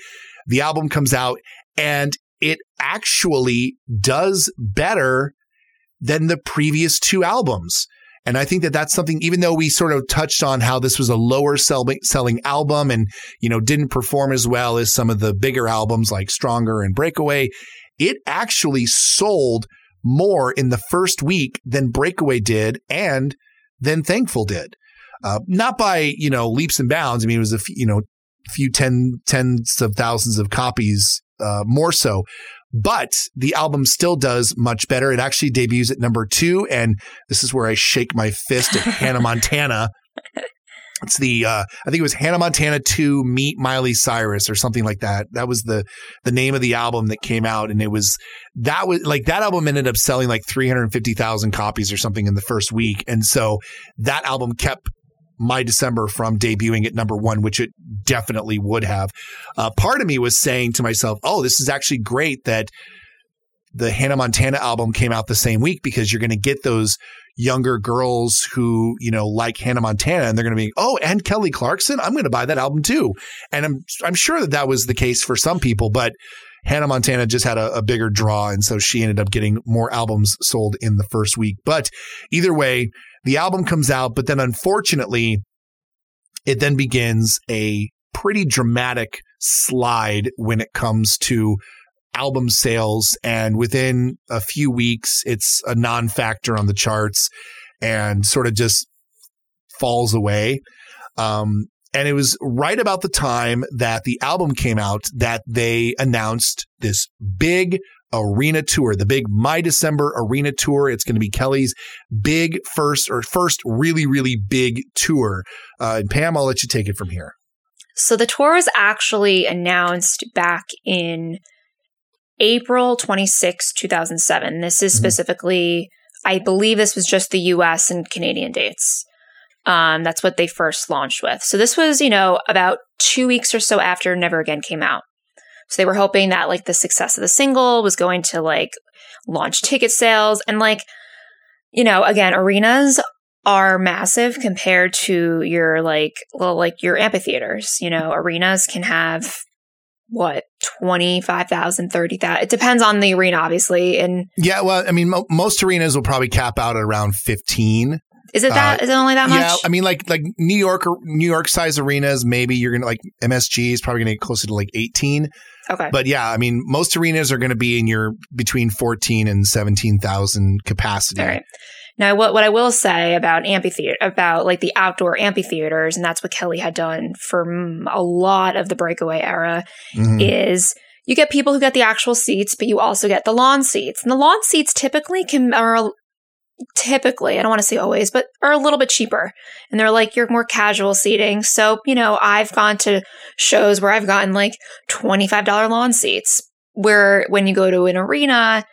The album comes out, and it actually does better than the previous two albums. And I think that that's something, even though we sort of touched on how this was a lower selling album and, you know, didn't perform as well as some of the bigger albums like Stronger and Breakaway, it actually sold more in the first week than Breakaway did and than Thankful did. Uh, not by, you know, leaps and bounds. I mean, it was a few, you know, few ten, tens of thousands of copies uh, more so. But the album still does much better. It actually debuts at number two. And this is where I shake my fist at Hannah Montana. It's the uh, I think it was Hannah Montana 2 Meet Miley Cyrus or something like that. That was the the name of the album that came out and it was that was like that album ended up selling like 350,000 copies or something in the first week. And so that album kept my December from debuting at number one, which it definitely would have. Uh, part of me was saying to myself, oh, this is actually great that the Hannah Montana album came out the same week because you're going to get those younger girls who, you know, like Hannah Montana and they're going to be, oh, and Kelly Clarkson, I'm going to buy that album too. And I'm, I'm sure that that was the case for some people, but Hannah Montana just had a, a bigger draw. And so she ended up getting more albums sold in the first week. But either way, the album comes out, but then unfortunately, it then begins a pretty dramatic slide when it comes to album sales. And within a few weeks, it's a non factor on the charts and sort of just falls away. Um, and it was right about the time that the album came out that they announced this big arena tour, the big My December arena tour. It's going to be Kelly's big first or first really, really big tour. Uh, and Pam, I'll let you take it from here. So the tour was actually announced back in April 26, 2007. This is mm-hmm. specifically, I believe this was just the US and Canadian dates. Um, that's what they first launched with. So this was, you know, about two weeks or so after Never Again came out. So they were hoping that like the success of the single was going to like launch ticket sales and like, you know, again, arenas are massive compared to your like well like your amphitheaters you know arenas can have what 25,000 30,000 it depends on the arena obviously and yeah well i mean mo- most arenas will probably cap out at around 15 is it that? Uh, is it only that much? Yeah, I mean, like like New York or New York size arenas, maybe you're gonna like MSG is probably gonna get closer to like 18. Okay. But yeah, I mean, most arenas are going to be in your between 14 and 17,000 capacity. All right. Now, what, what I will say about amphitheater, about like the outdoor amphitheaters, and that's what Kelly had done for a lot of the breakaway era, mm-hmm. is you get people who get the actual seats, but you also get the lawn seats. And the lawn seats typically can are typically, I don't want to say always, but are a little bit cheaper. And they're like your more casual seating. So, you know, I've gone to shows where I've gotten like $25 lawn seats, where when you go to an arena,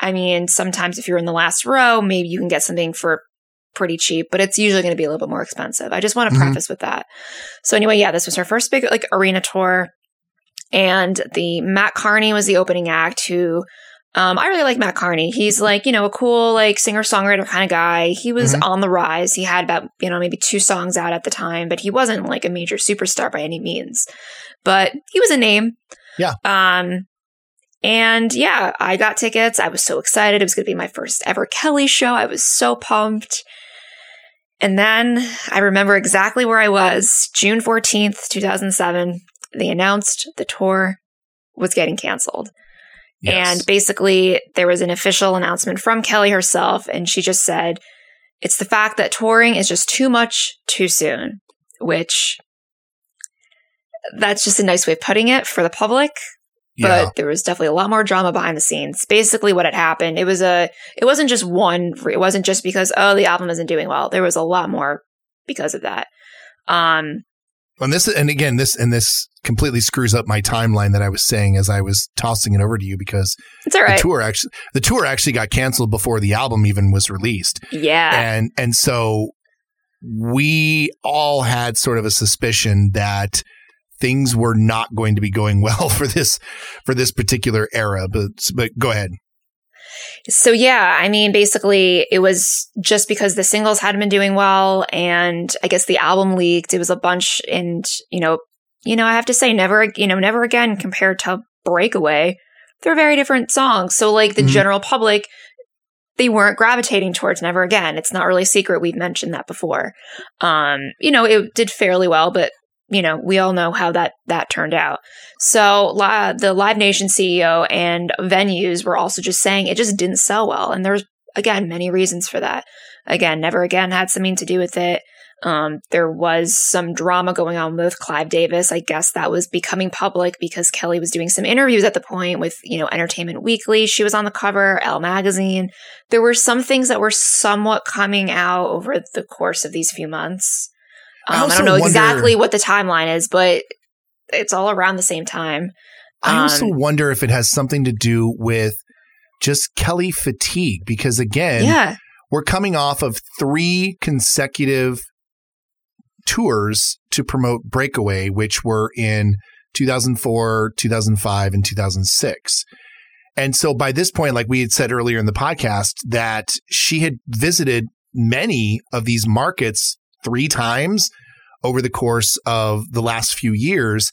I mean, sometimes if you're in the last row, maybe you can get something for pretty cheap, but it's usually going to be a little bit more expensive. I just want to mm-hmm. preface with that. So anyway, yeah, this was her first big like arena tour. And the Mat Kearney was the opening act who um, I really like Mat Kearney. He's like, you know, a cool, like singer songwriter kind of guy. He was mm-hmm. on the rise. He had about, you know, maybe two songs out at the time, but he wasn't like a major superstar by any means. But he was a name. Yeah. Um, and yeah, I got tickets. I was so excited. It was going to be my first ever Kelly show. I was so pumped. And then I remember exactly where I was June 14th, 2007. They announced the tour was getting canceled. Yes. And basically, there was an official announcement from Kelly herself, and she just said, It's the fact that touring is just too much too soon, which that's just a nice way of putting it for the public. But yeah. there was definitely a lot more drama behind the scenes. Basically, what had happened, it was a, it wasn't just one, it wasn't just because, oh, the album isn't doing well. There was a lot more because of that. Um, And this, and again, this and this completely screws up my timeline that I was saying as I was tossing it over to you because it's all right. the tour actually the tour actually got canceled before the album even was released, Yeah. and and so we all had sort of a suspicion that things were not going to be going well for this for this particular era. But but go ahead. So yeah, I mean, basically, it was just because the singles hadn't been doing well, and I guess the album leaked. It was a bunch, and you know, you know, I have to say, never, you know, never again compared to Breakaway. They're very different songs. So like the Mhm. general public, they weren't gravitating towards Never Again. It's not really a secret. We've mentioned that before. Um, you know, it did fairly well, but you know, we all know how that that turned out. So the Live Nation CEO and venues were also just saying it just didn't sell well, and there's again many reasons for that. Again, Never Again had something to do with it. Um, there was some drama going on with Clive Davis. I guess that was becoming public because Kelly was doing some interviews at the point with, you know, Entertainment Weekly. She was on the cover, Elle Magazine. There were some things that were somewhat coming out over the course of these few months. I Um, I, also don't know wonder- exactly what the timeline is, but it's all around the same time. I also Um, wonder if it has something to do with just Kelly fatigue because again, yeah. we're coming off of three consecutive tours to promote Breakaway, which were in 2004, 2005, and 2006. And so by this point, like we had said earlier in the podcast, that she had visited many of these markets three times over the course of the last few years.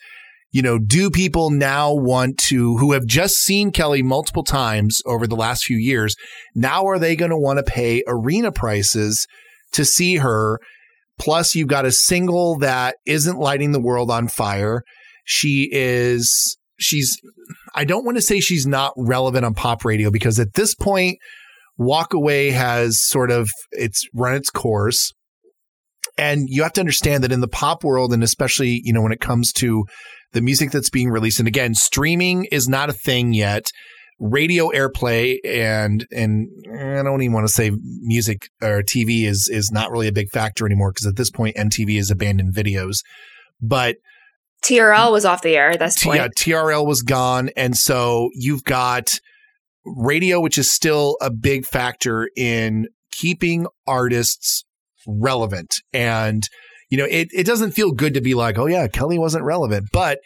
You know, do people now want to, who have just seen Kelly multiple times over the last few years, now are they going to want to pay arena prices to see her? Plus, you've got a single that isn't lighting the world on fire. She is, she's, I don't want to say she's not relevant on pop radio because at this point, Walk Away has sort of, it's run its course. And you have to understand that in the pop world, and especially, you know, when it comes to the music that's being released, and again, streaming is not a thing yet radio airplay and and I don't even want to say music or TV is is not really a big factor anymore because at this point MTV has abandoned videos. But TRL was off the air at this point. yeah, TRL was gone, and so you've got radio, which is still a big factor in keeping artists relevant. And you know, it it doesn't feel good to be like, oh yeah, Kelly wasn't relevant, but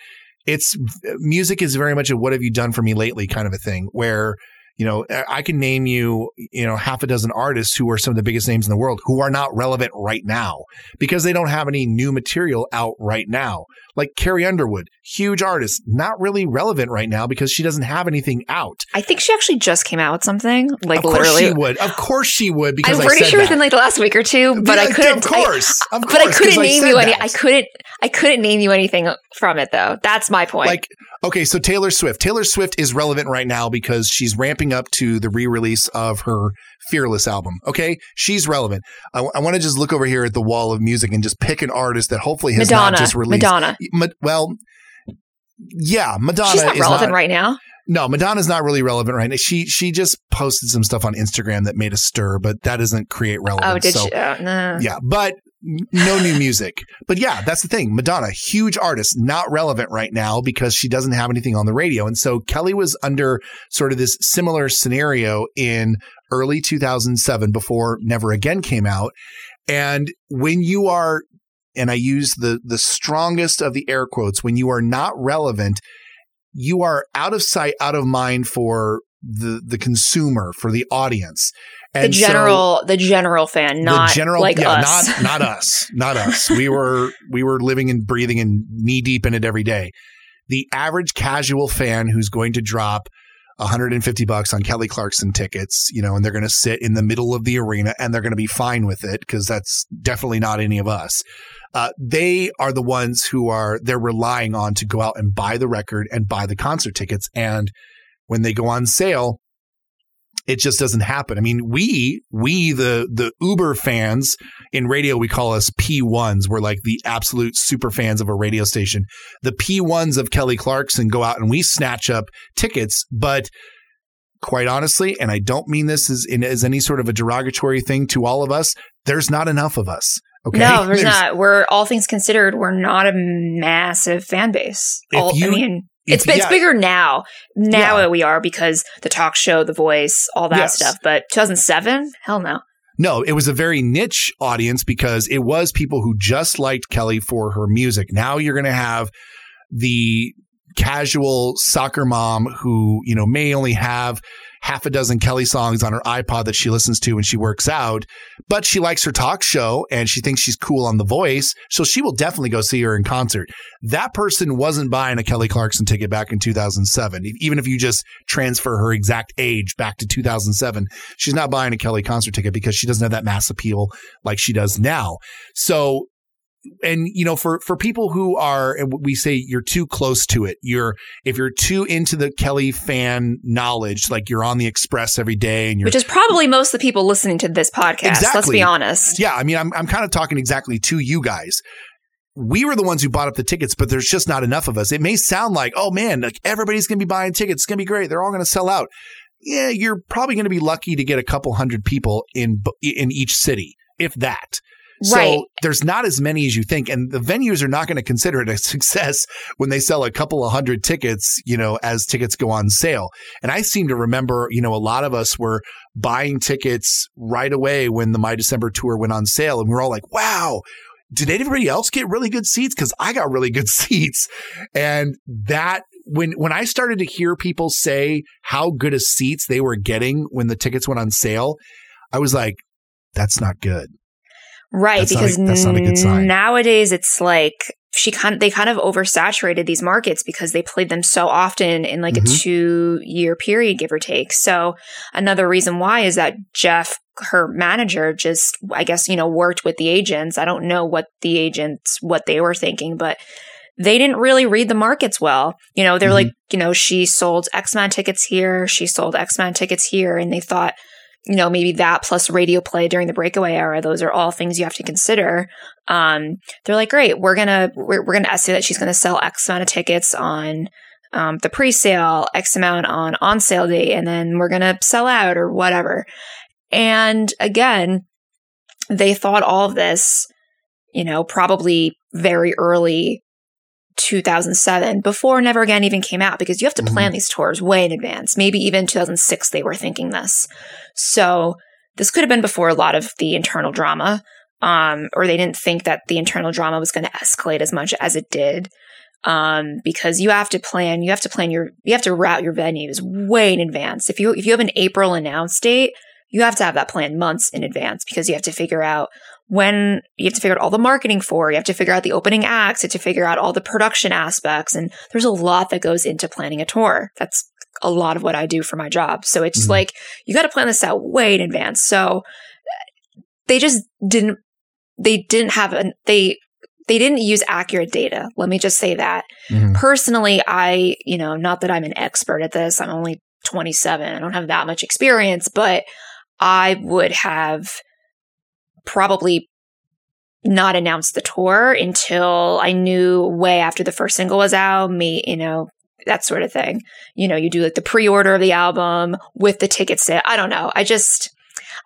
it's music is very much a what have you done for me lately kind of a thing where you know i can name you you know half a dozen artists who are some of the biggest names in the world who are not relevant right now because they don't have any new material out right now like carrie underwood huge artist not really relevant right now because she doesn't have anything out I think she actually just came out with something. Like of course literally, she would of course she would because I'm I pretty sure that. within like the last week or two, but Yeah, I couldn't. of course I, of but I couldn't name said you any. that. I couldn't. I couldn't name you anything from it though. That's my point. Like, okay, so Taylor Swift. Taylor Swift is relevant right now because she's ramping up to the re-release of her Fearless album. Okay, she's relevant. I, want to just look over here at the wall of music and just pick an artist that hopefully has Madonna. not just released. Madonna. Well, yeah, Madonna She's not is relevant not, right now. No, Madonna's not really relevant right now. She she just posted some stuff on Instagram that made a stir, but that doesn't create oh, relevance. Oh, did so, she? Oh, no. yeah, but no new music. But yeah, that's the thing. Madonna, huge artist, not relevant right now because she doesn't have anything on the radio. And so Kelly was under sort of this similar scenario in early 2007 before Never Again came out. And when you are, and I use the, the strongest of the air quotes, when you are not relevant, you are out of sight, out of mind for the, the consumer, for the audience. The And so- general, the general fan, not the general, like yeah, us. not not us, not us. We were we were living and breathing and knee deep in it every day. The average casual fan who's going to drop 150 bucks on Kelly Clarkson tickets, you know, and they're going to sit in the middle of the arena and they're going to be fine with it because that's definitely not any of us. Uh, they are the ones who are they're relying on to go out and buy the record and buy the concert tickets. And when they go on sale, it just doesn't happen. I mean, we we the the Uber fans in radio we call us P1s. We're like the absolute super fans of a radio station. The P1s of Kelly Clarkson go out and we snatch up tickets, but quite honestly, and I don't mean this as in as any sort of a derogatory thing to all of us, there's not enough of us. Okay. No, there's, there's, not. We're all things considered, we're not a massive fan base. All, you, I mean, it's it's yeah. bigger now. Now yeah. we are because the talk show, The Voice, all that yes. stuff. But 2007, hell no. No, it was a very niche audience because it was people who just liked Kelly for her music. Now you're going to have the casual soccer mom who, you know, may only have half a dozen Kelly songs on her iPod that she listens to when she works out, but she likes her talk show and she thinks she's cool on The Voice. So she will definitely go see her in concert. That person wasn't buying a Kelly Clarkson ticket back in 2007. Even if you just transfer her exact age back to 2007, she's not buying a Kelly concert ticket because she doesn't have that mass appeal like she does now. So and you know for for people who are we say you're too close to it you're if you're too into the kelly fan knowledge like you're on the express every day and you're which is probably most of the people listening to this podcast exactly. let's be honest yeah i mean i'm, I'm kind of talking exactly to you guys we were the ones who bought up the tickets, but there's just not enough of us. It may sound like, oh man, like everybody's going to be buying tickets. It's going to be great. They're all going to sell out. Yeah, you're probably going to be lucky to get a couple hundred people in in each city, if that. So there's not as many as you think. And the venues are not going to consider it a success when they sell a couple of hundred tickets, you know, as tickets go on sale. And I seem to remember, you know, a lot of us were buying tickets right away when the My December tour went on sale. And we're all like, wow, did anybody else get really good seats? Because I got really good seats. And that when when I started to hear people say how good of seats they were getting when the tickets went on sale, I was like, that's not good. Right, that's because not a, that's not a good sign. nowadays it's like she kind of, they kind of oversaturated these markets because they played them so often in like mm-hmm. a two year period, give or take. So another reason why is that Jeff, her manager, just I guess you know worked with the agents. I don't know what the agents what they were thinking, but they didn't really read the markets well. You know, they're mm-hmm. like, you know, she sold X amount tickets here, she sold X amount tickets here, and they thought you know, maybe that plus radio play during the breakaway era. Those are all things you have to consider. Um, they're like, great, we're gonna we're, we're gonna estimate that she's gonna sell X amount of tickets on um, the pre-sale, X amount on on sale day, and then we're gonna sell out or whatever. And again, they thought all of this, you know, probably very early 2007 before Never Again even came out because you have to mm-hmm. plan these tours way in advance. Maybe even 2006 they were thinking this. So this could have been before a lot of the internal drama, um, or they didn't think that the internal drama was going to escalate as much as it did. Um, because you have to plan, you have to plan your, you have to route your venues way in advance. If you, if you have an April announce date, you have to have that plan months in advance because you have to figure out when you have to figure out all the marketing for, you have to figure out the opening acts, you have to figure out all the production aspects. And there's a lot that goes into planning a tour. That's a lot of what I do for my job. So it's mm-hmm. like, you got to plan this out way in advance. So they just didn't, they didn't have an, they, they didn't use accurate data. Let me just say that. Mm-hmm. Personally, I, you know, not that I'm an expert at this. I'm only 27. I don't have that much experience, but I would have probably not announce the tour until I knew way after the first single was out, me, you know, that sort of thing. You know, you do like the pre-order of the album with the ticket. I don't know. I just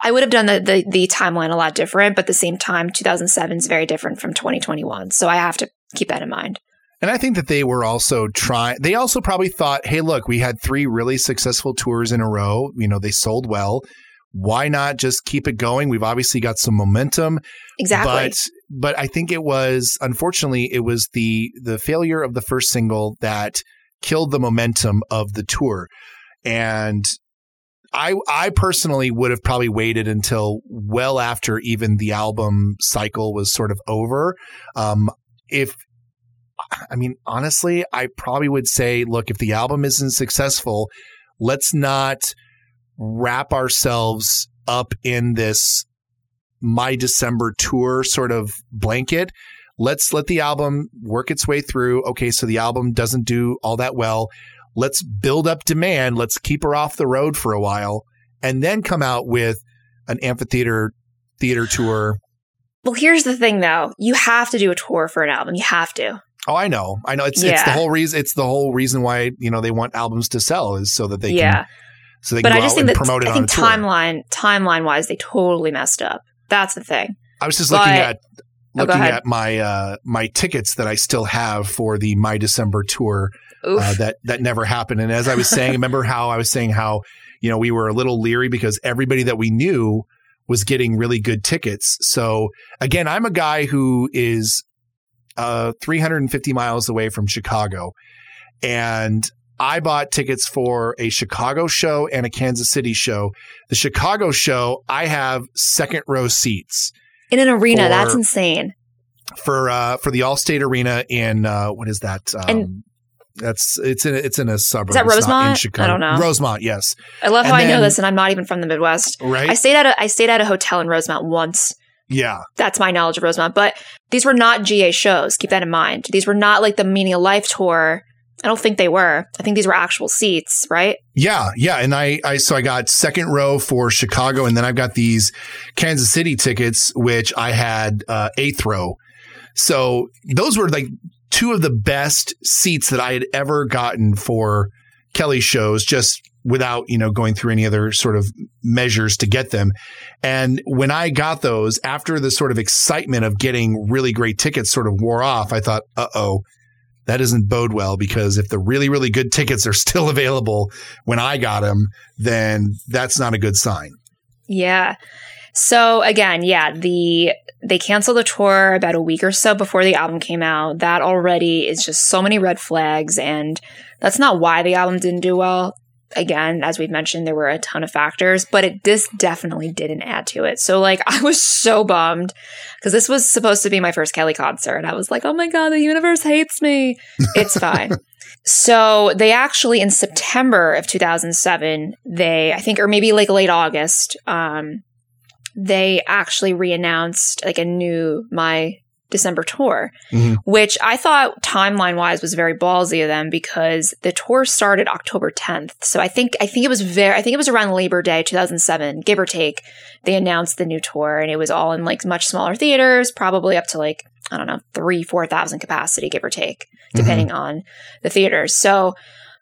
I would have done the, the the timeline a lot different, but at the same time 2007 is very different from 2021. So I have to keep that in mind. And I think that they were also trying, they also probably thought, hey, look, we had three really successful tours in a row. You know, they sold well why not just keep it going? We've obviously got some momentum. Exactly. But but I think it was unfortunately it was the the failure of the first single that killed the momentum of the tour. And I I personally would have probably waited until well after even the album cycle was sort of over. Um, if I mean honestly, I probably would say, look, if the album isn't successful, let's not wrap ourselves up in this my December tour sort of blanket. Let's let the album work its way through. Okay, so the album doesn't do all that well. Let's build up demand. Let's keep her off the road for a while and then come out with an amphitheater theater tour. Well, here's the thing though. You have to do a tour for an album. You have to. Oh, I know. I know. It's yeah. it's the whole reason it's the whole reason why, you know, they want albums to sell is so that they yeah. can so they but I just think that promote I think timeline timeline wise they totally messed up. That's the thing. I was just but, looking at oh, looking oh, at my uh, my tickets that I still have for the My December tour uh, that that never happened. And as I was saying, remember how I was saying how you know we were a little leery because everybody that we knew was getting really good tickets. So again, I'm a guy who is uh, 350 miles away from Chicago, and I bought tickets for a Chicago show and a Kansas City show. The Chicago show, I have second row seats in an arena. For, that's insane. For uh, for the Allstate Arena in uh, what is that? Um, and that's it's in it's in a suburb. Is that it's Rosemont? I don't know. Rosemont, yes. I love how and I then, know this, and I'm not even from the Midwest. Right. I stayed at a I stayed at a hotel in Rosemont once. Yeah. That's my knowledge of Rosemont. But these were not GA shows. Keep that in mind. These were not like the Meaning of Life tour I don't think they were. I think these were actual seats, right? Yeah, yeah. And I, I, so I got second row for Chicago, and then I've got these Kansas City tickets, which I had uh, eighth row. So those were like two of the best seats that I had ever gotten for Kelly shows, just without you know going through any other sort of measures to get them. And when I got those, after the sort of excitement of getting really great tickets sort of wore off, I thought, uh oh that doesn't bode well because if the really, really good tickets are still available when I got them, then that's not a good sign. Yeah. So again, yeah, the they canceled the tour about a week or so before the album came out. That already is just so many red flags and that's not why the album didn't do well again, as we've mentioned, there were a ton of factors, but it this definitely didn't add to it. So like I was so bummed because this was supposed to be my first Kelly concert. And I was like, oh my God, the universe hates me. It's fine. so they actually in September of 2007, they I think or maybe like late August, um, they actually re-announced like a new my December tour, mm-hmm. which I thought timeline wise was very ballsy of them because the tour started October 10th. So I think I think it was very I think it was around Labor Day 2007, give or take. They announced the new tour and it was all in like much smaller theaters, probably up to like I don't know three four thousand capacity, give or take, depending mm-hmm. on the theaters. So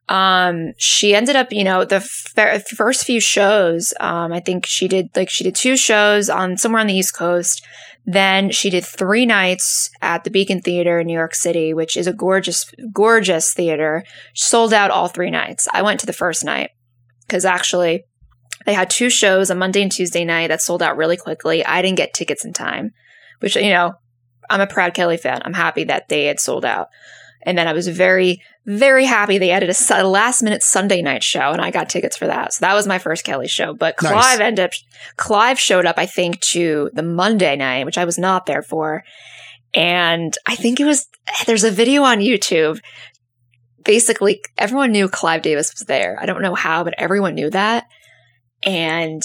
um, she ended up, you know, the f- first few shows, um, I think she did like she did two shows on somewhere on the East Coast. Then she did three nights at the Beacon Theater in New York City, which is a gorgeous, gorgeous theater. Sold out all three nights. I went to the first night because actually they had two shows, a Monday and Tuesday night that sold out really quickly. I didn't get tickets in time, which, you know, I'm a proud Kelly fan. I'm happy that they had sold out. And then I was very, very happy they added a, last minute Sunday night show and I got tickets for that. So that was my first Kelly show. But Clive nice. ended up, Clive showed up, I think, to the Monday night, which I was not there for. And I think it was, there's a video on YouTube. Basically, everyone knew Clive Davis was there. I don't know how, but everyone knew that. And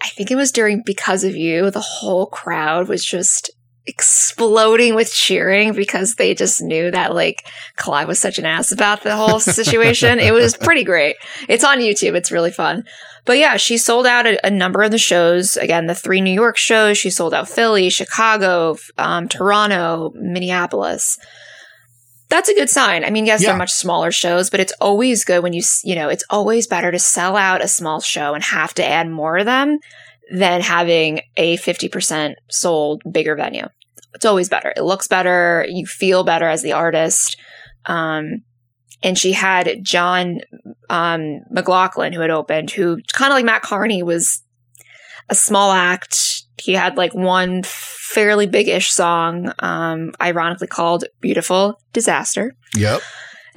I think it was during Because of You, the whole crowd was just exploding with cheering because they just knew that like Clive was such an ass about the whole situation. it was pretty great. It's on YouTube. It's really fun. But yeah, she sold out a, a, number of the shows. Again, the three New York shows. She sold out Philly, Chicago, um, Toronto, Minneapolis. That's a good sign. I mean, yes, yeah. they're much smaller shows, but it's always good when you, you know, it's always better to sell out a small show and have to add more of them than having a 50% sold bigger venue it's always better. It looks better. You feel better as the artist. Um, and she had Jon um, McLaughlin who had opened, who kind of like Mat Kearney was a small act. He had like one fairly big-ish song, um, ironically called "Beautiful Disaster." Yep.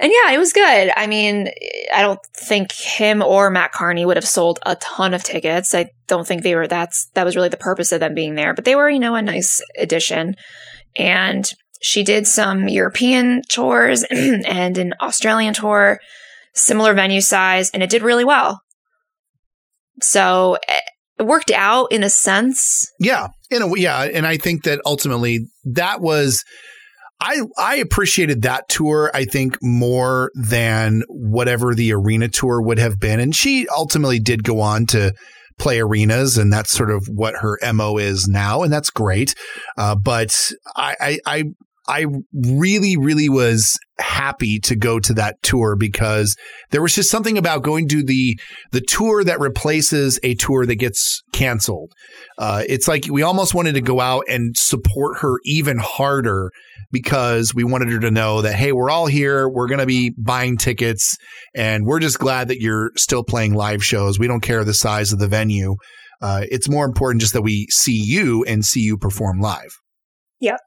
And yeah, it was good. I mean, I don't think him or Mat Kearney would have sold a ton of tickets. I don't think they were that's that was really the purpose of them being there, but they were, you know, a nice addition. And she did some European tours and an Australian tour. similar venue size, and it did really well. So eh, it worked out in a sense. Yeah, in a yeah, and I think that ultimately that was I I appreciated that tour I think more than whatever the arena tour would have been and she ultimately did go on to play arenas and that's sort of what her mo is now and that's great uh, but I, I I I really, really was happy to go to that tour because there was just something about going to the the tour that replaces a tour that gets canceled. Uh, it's like we almost wanted to go out and support her even harder because we wanted her to know that hey, we're all here, we're going to be buying tickets, and we're just glad that you're still playing live shows. We don't care the size of the venue. Uh, it's more important just that we see you and see you perform live. Yep.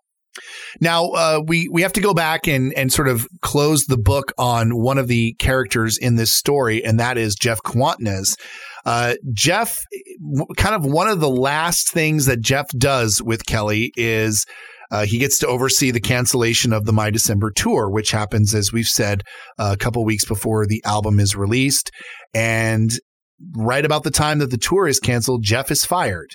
Now uh, we we have to go back and and sort of close the book on one of the characters in this story, and that is Jeff Kwatinetz. Uh, Jeff, kind of one of the last things that Jeff does with Kelly is uh, he gets to oversee the cancellation of the My December tour, which happens, as we've said, a couple weeks before the album is released. And right about the time that the tour is canceled, Jeff is fired.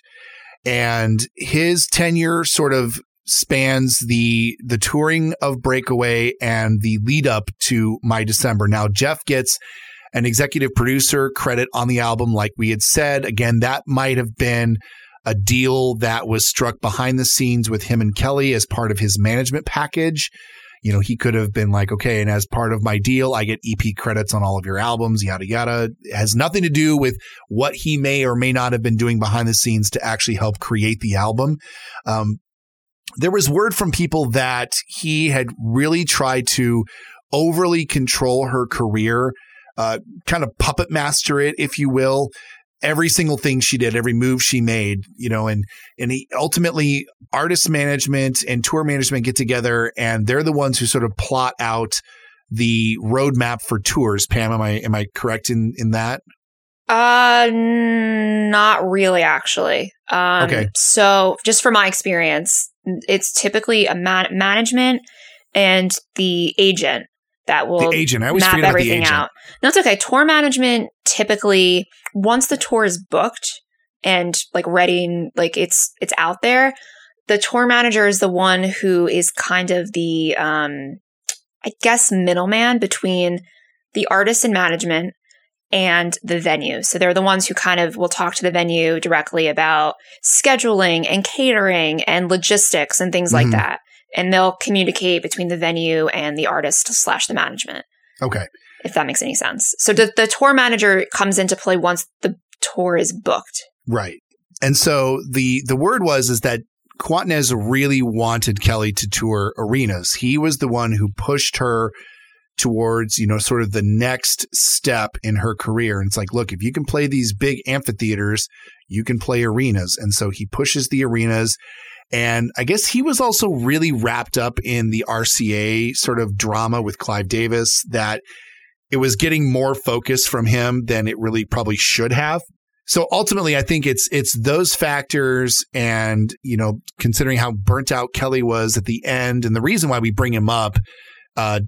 And his tenure sort of spans the the touring of Breakaway and the lead up to My December. Now Jeff gets an executive producer credit on the album like we had said. Again, that might have been a deal that was struck behind the scenes with him and Kelly as part of his management package. You know, he could have been like, okay, and as part of my deal, I get EP credits on all of your albums, yada, yada. It has nothing to do with what he may or may not have been doing behind the scenes to actually help create the album. Um, there was word from people that he had really tried to overly control her career, uh, kind of puppet master it, if you will. Every single thing she did, every move she made, you know, and and he ultimately artist management and tour management get together, and they're the ones who sort of plot out the roadmap for tours. Pam, am I am I correct in in that? Uh, not really, actually. Um, okay. So, just from my experience, it's typically a man- management and the agent that will the agent. I always map forget about the everything out. No, it's okay. Tour management typically once the tour is booked and like ready, like it's it's out there. The tour manager is the one who is kind of the, um, I guess, middleman between the artist and management and the venue. So they're the ones who kind of will talk to the venue directly about scheduling and catering and logistics and things Mhm. like that. And they'll communicate between the venue and the artist slash the management, Okay. if that makes any sense. So the, the tour manager comes into play once the tour is booked. Right. And so the the word was is that Kwatinetz really wanted Kelly to tour arenas. He was the one who pushed her towards, you know, sort of the next step in her career. And it's like, look, if you can play these big amphitheaters, you can play arenas. And so he pushes the arenas. And I guess he was also really wrapped up in the RCA sort of drama with Clive Davis that it was getting more focus from him than it really probably should have. So ultimately, I think it's it's those factors, and you know, considering how burnt out Kelly was at the end, and the reason why we bring him up uh,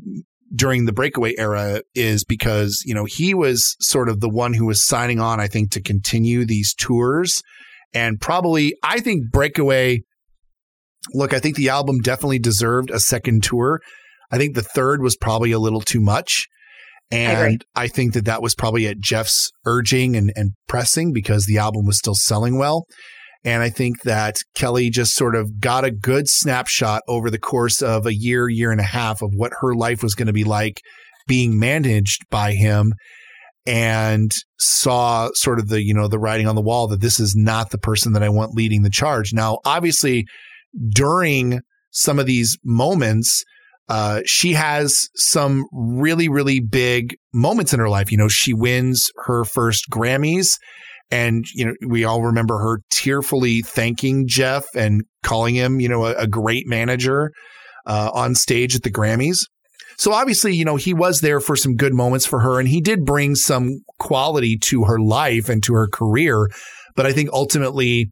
during the breakaway era is because you know he was sort of the one who was signing on, I think, to continue these tours, and probably I think breakaway. Look, I think the album definitely deserved a second tour. I think the third was probably a little too much. And I, think that that was probably at Jeff's urging and, and pressing because the album was still selling well. And I think that Kelly just sort of got a good snapshot over the course of a year, year and a half of what her life was going to be like being managed by him and saw sort of the, you know, the writing on the wall that this is not the person that I want leading the charge. Now, obviously, during some of these moments, uh, she has some really, really big moments in her life. You know, she wins her first Grammys. And, you know, we all remember her tearfully thanking Jeff and calling him, you know, a, a great manager uh, on stage at the Grammys. So obviously, you know, he was there for some good moments for her and he did bring some quality to her life and to her career. But I think ultimately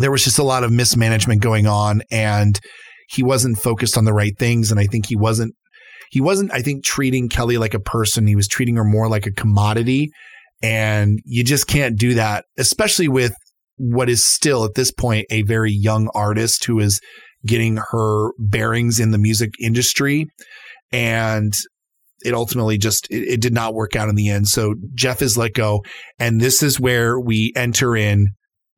there was just a lot of mismanagement going on and he wasn't focused on the right things. And I think he wasn't, he wasn't, I think, treating Kelly like a person. He was treating her more like a commodity. And you just can't do that, especially with what is still at this point a very young artist who is getting her bearings in the music industry. And it ultimately just it, it, did not work out in the end. So Jeff is let go, and this is where we enter in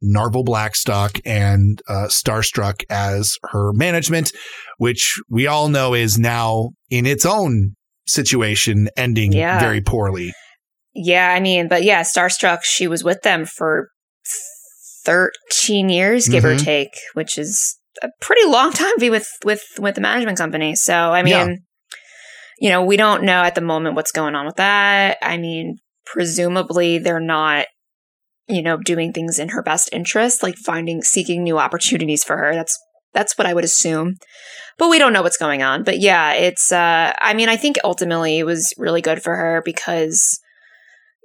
Narvel Blackstock and uh, Starstruck as her management, which we all know is now in its own situation ending yeah. very poorly. Yeah, I mean, but yeah, Starstruck, she was with them for 13 years, give mm-hmm. or take, which is a pretty long time to be with with with the management company. So, I mean, yeah. you know, we don't know at the moment what's going on with that. I mean, presumably they're not you know, doing things in her best interest, like finding seeking new opportunities for her. That's that's what I would assume. But we don't know what's going on. But yeah, it's uh I mean, I think ultimately it was really good for her because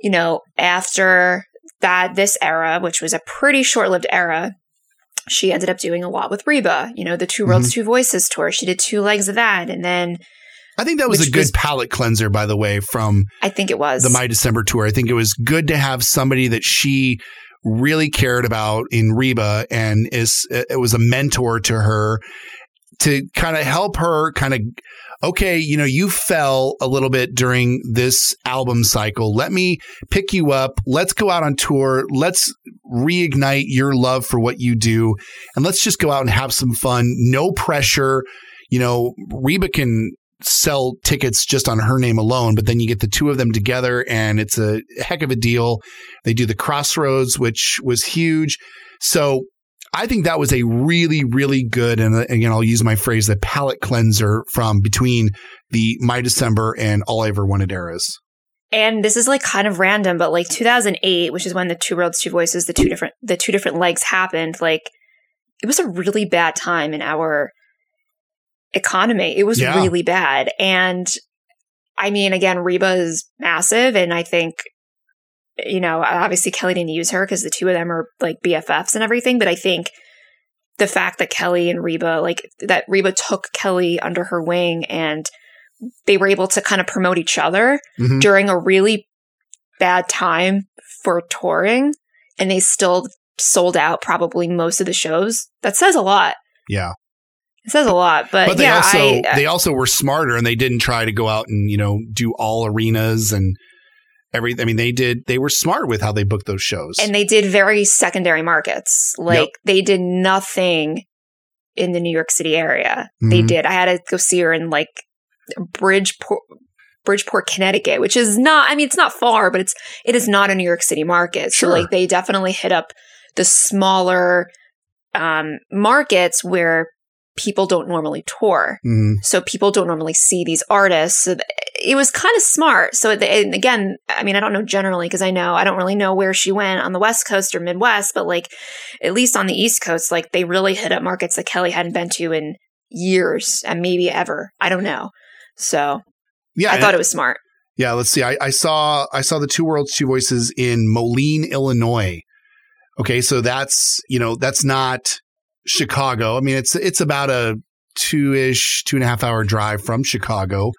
you know, after that this era, which was a pretty short-lived era, she ended up doing a lot with Reba, you know, the Two Worlds, mm-hmm. Two Voices tour. She did two legs of that and then I think that was a good was, palate cleanser, by the way, from I think it was the My December tour. I think it was good to have somebody that she really cared about in Reba and is uh, it was a mentor to her to kind of help her kind of okay, you know, you fell a little bit during this album cycle. Let me pick you up. Let's go out on tour. Let's reignite your love for what you do. And let's just go out and have some fun. No pressure. You know, Reba can sell tickets just on her name alone, but then you get the two of them together and it's a heck of a deal. They do the Crossroads, which was huge. So I think that was a really, really good, and again, I'll use my phrase, the palate cleanser from between the My December and All I Ever Wanted eras. And this is like kind of random, but like 2008, which is when the Two Worlds, Two Voices, the two different, the two different legs happened. Like it was a really bad time in our economy. It was yeah. really bad. And I mean, again, Reba is massive. And I think, you know, obviously Kelly didn't use her because the two of them are like BFFs and everything. But I think the fact that Kelly and Reba, like that Reba took Kelly under her wing and they were able to kind of promote each other mm-hmm. during a really bad time for touring. And they still sold out probably most of the shows. That says a lot. Yeah. It says a lot, but, but they yeah, also I, they also were smarter and they didn't try to go out and you know do all arenas and everything. I mean, they did they were smart with how they booked those shows, and they did very secondary markets. Like yep. they did nothing in the New York City area. Mm-hmm. They did. I had to go see her in like Bridgeport, Bridgeport, Connecticut, which is not. I mean, it's not far, but it's it is not a New York City market. Sure. So like they definitely hit up the smaller um, markets where people don't normally tour. Mm-hmm. So people don't normally see these artists. So it was kind of smart. So and again, I mean, I don't know generally because I know I don't really know where she went on the West Coast or Midwest, but like at least on the East Coast, like they really hit up markets that Kelly hadn't been to in years and maybe ever. I don't know. So yeah, I thought it was smart. Yeah, let's see. I, I saw I saw the Two Worlds, Two Voices in Moline, Illinois. Okay, so that's you know that's not Chicago. I mean, it's it's about a two ish, two and a half hour drive from Chicago.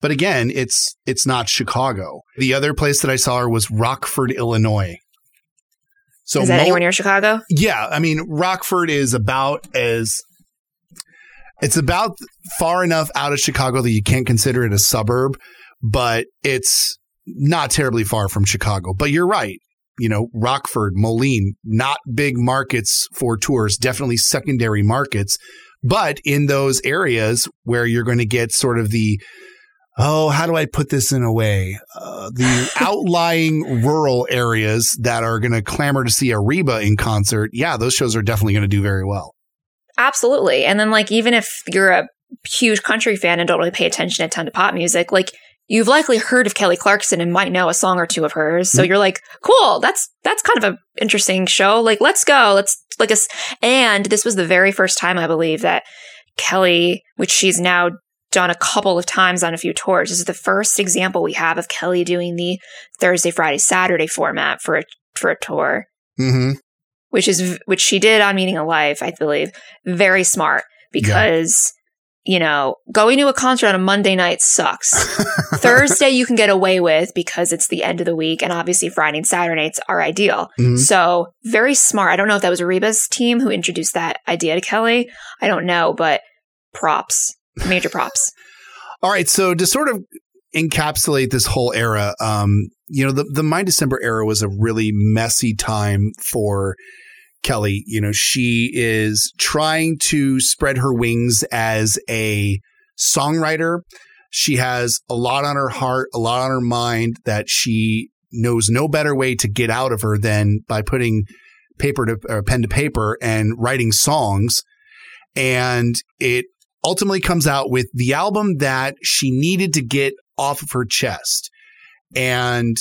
But again, it's it's not Chicago. The other place that I saw her was Rockford, Illinois. So is that Mo- anywhere near Chicago? Yeah, I mean Rockford is about as it's about far enough out of Chicago that you can't consider it a suburb, but it's not terribly far from Chicago. But you're right you know, Rockford, Moline, not big markets for tours, definitely secondary markets. But in those areas where you're going to get sort of the, oh, how do I put this in a way? Uh, the outlying rural areas that are going to clamor to see a Reba in concert, yeah, those shows are definitely going to do very well. Absolutely. And then, like, even if you're a huge country fan and don't really pay attention a ton to pop music, like, you've likely heard of Kelly Clarkson and might know a song or two of hers. So mm-hmm. you're like, cool, that's that's kind of an interesting show. Like, let's go. Let's like us. And this was the very first time I believe that Kelly, which she's now done a couple of times on a few tours, this is the first example we have of Kelly doing the Thursday, Friday, Saturday format for a for a tour. Mm-hmm. Which is which she did on Meaning of Life, I believe. Very smart because you know, going to a concert on a Monday night sucks. Thursday you can get away with because it's the end of the week, and obviously Friday and Saturday nights are ideal. Mhm. So very smart. I don't know if that was Reba's team who introduced that idea to Kelly. I don't know, but props, major props. All right, so to sort of encapsulate this whole era, um, you know, the the My December era was a really messy time for Kelly. You know, she is trying to spread her wings as a songwriter. She has a lot on her heart, a lot on her mind that she knows no better way to get out of her than by putting paper to or pen to paper and writing songs. And it ultimately comes out with the album that she needed to get off of her chest. And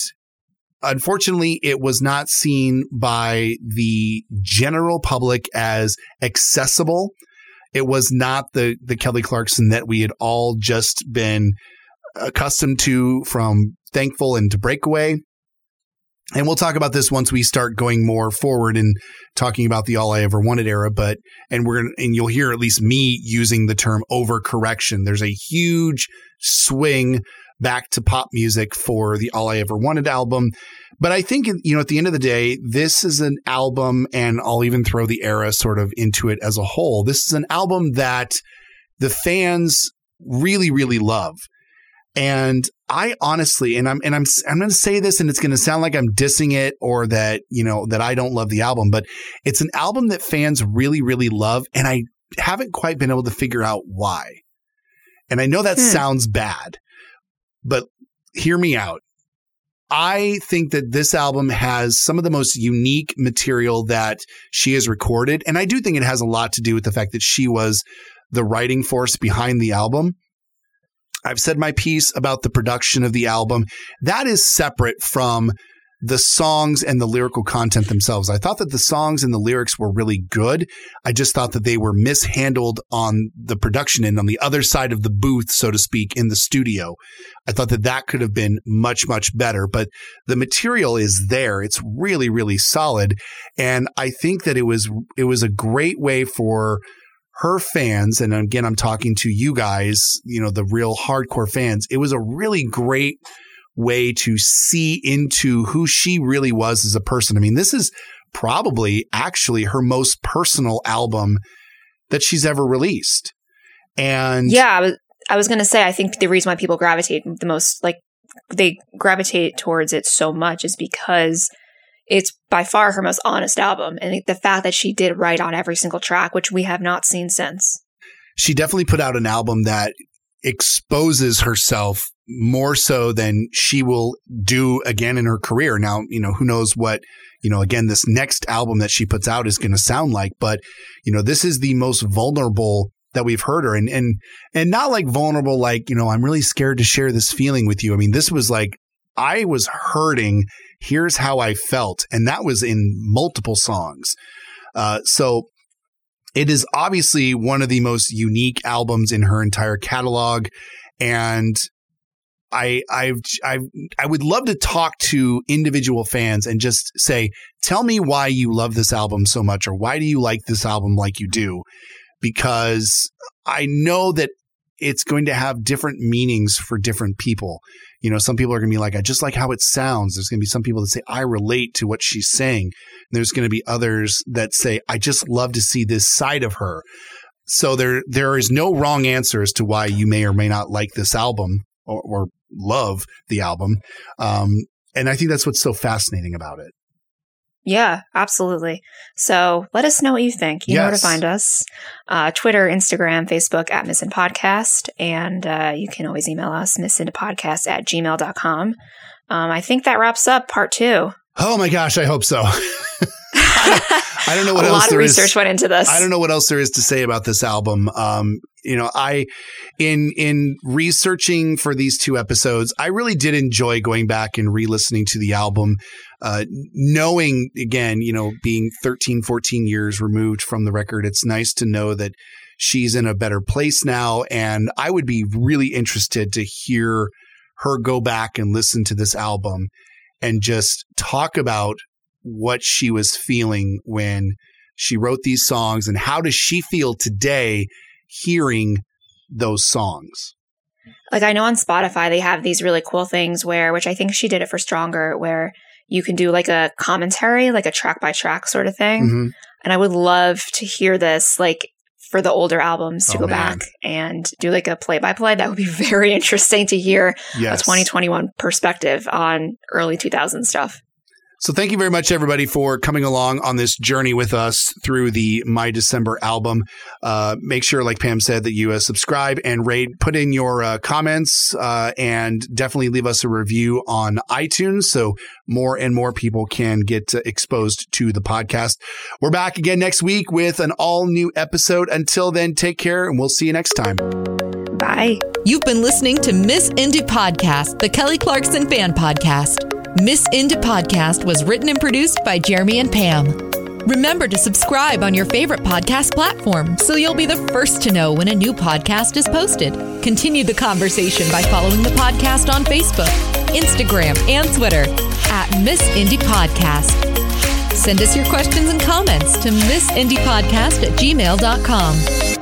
unfortunately, it was not seen by the general public as accessible. It was not the, the Kelly Clarkson that we had all just been accustomed to from Thankful and to Breakaway. And we'll talk about this once we start going more forward and talking about the All I Ever Wanted era. But and we're and you'll hear at least me using the term overcorrection. There's a huge swing back to pop music for the All I Ever Wanted album. But I think you know at the end of the day, this is an album, and I'll even throw the era sort of into it as a whole. This is an album that the fans really, really love. And I honestly, and I'm and I'm I'm going to say this, and it's going to sound like I'm dissing it or that you know that I don't love the album, but it's an album that fans really, really love, and I haven't quite been able to figure out why. And I know that Hmm. sounds bad, but hear me out. I think that this album has some of the most unique material that she has recorded, and I do think it has a lot to do with the fact that she was the writing force behind the album. I've said my piece about the production of the album. That is separate from the songs and the lyrical content themselves. I thought that the songs and the lyrics were really good. I just thought that they were mishandled on the production end, on the other side of the booth, so to speak, in the studio. I thought that that could have been much, much better, but the material is there. It's really, really solid. And I think that it was, it was a great way for her fans, and again, I'm talking to you guys, you know, the real hardcore fans. It was a really great way to see into who she really was as a person. I mean, this is probably actually her most personal album that she's ever released. And Yeah, I was, I was going to say, I think the reason why people gravitate the most, like, they gravitate towards it so much is because it's by far her most honest album. And the fact that she did write on every single track, which we have not seen since. she definitely put out an album that exposes herself more so than she will do again in her career. Now, you know, who knows what, you know, again, this next album that she puts out is going to sound like, but, you know, this is the most vulnerable that we've heard her and, and, and not like vulnerable, like, you know, I'm really scared to share this feeling with you. I mean, this was like, I was hurting. Here's how I felt. And that was in multiple songs. Uh, so it is obviously one of the most unique albums in her entire catalog. And I, I've, I've, I would love to talk to individual fans and just say, tell me why you love this album so much, or why do you like this album like you do? Because I know that it's going to have different meanings for different people. You know, some people are going to be like, I just like how it sounds. There's going to be some people that say, I relate to what she's saying. And there's going to be others that say, I just love to see this side of her. So there, there is no wrong answer as to why you may or may not like this album or, or love the album. Um, and I think that's what's so fascinating about it. Yeah, absolutely. So let us know what you think. You know where to find us. Uh, Twitter, Instagram, Facebook at Missin Podcast. And uh, you can always email us, missinpodcast at gmail.com. Um, I think that wraps up part two. Oh my gosh, I hope so. I don't know what a else lot of there is. research went into this. I don't know what else there is to say about this album. Um, you know, I in in researching for these two episodes, I really did enjoy going back and re-listening to the album, uh, knowing again, you know, being 13, 14 years removed from the record, it's nice to know that she's in a better place now. And I would be really interested to hear her go back and listen to this album and just talk about what she was feeling when she wrote these songs and how does she feel today hearing those songs? Like I know on Spotify they have these really cool things where, which I think she did it for Stronger, where you can do like a commentary, like a track by track sort of thing. Mm-hmm. And I would love to hear this, like for the older albums to Oh, go man. back and do like a play by play. That would be very interesting to hear Yes. a 2021 perspective on early 2000 stuff. So thank you very much, everybody, for coming along on this journey with us through the My December album. Uh, make sure, like Pam said, that you uh, subscribe and rate. Put in your uh, comments uh, and definitely leave us a review on iTunes so more and more people can get uh, exposed to the podcast. We're back again next week with an all new episode. Until then, take care and we'll see you next time. Bye. You've been listening to Miss Indie Podcast, the Kelly Clarkson fan podcast. Miss Indie Podcast was written and produced by Jeremy and Pam. Remember to subscribe on your favorite podcast platform so you'll be the first to know when a new podcast is posted. Continue the conversation by following the podcast on Facebook, Instagram, and Twitter at Miss Indie Podcast. Send us your questions and comments to missindiepodcast at gmail.com.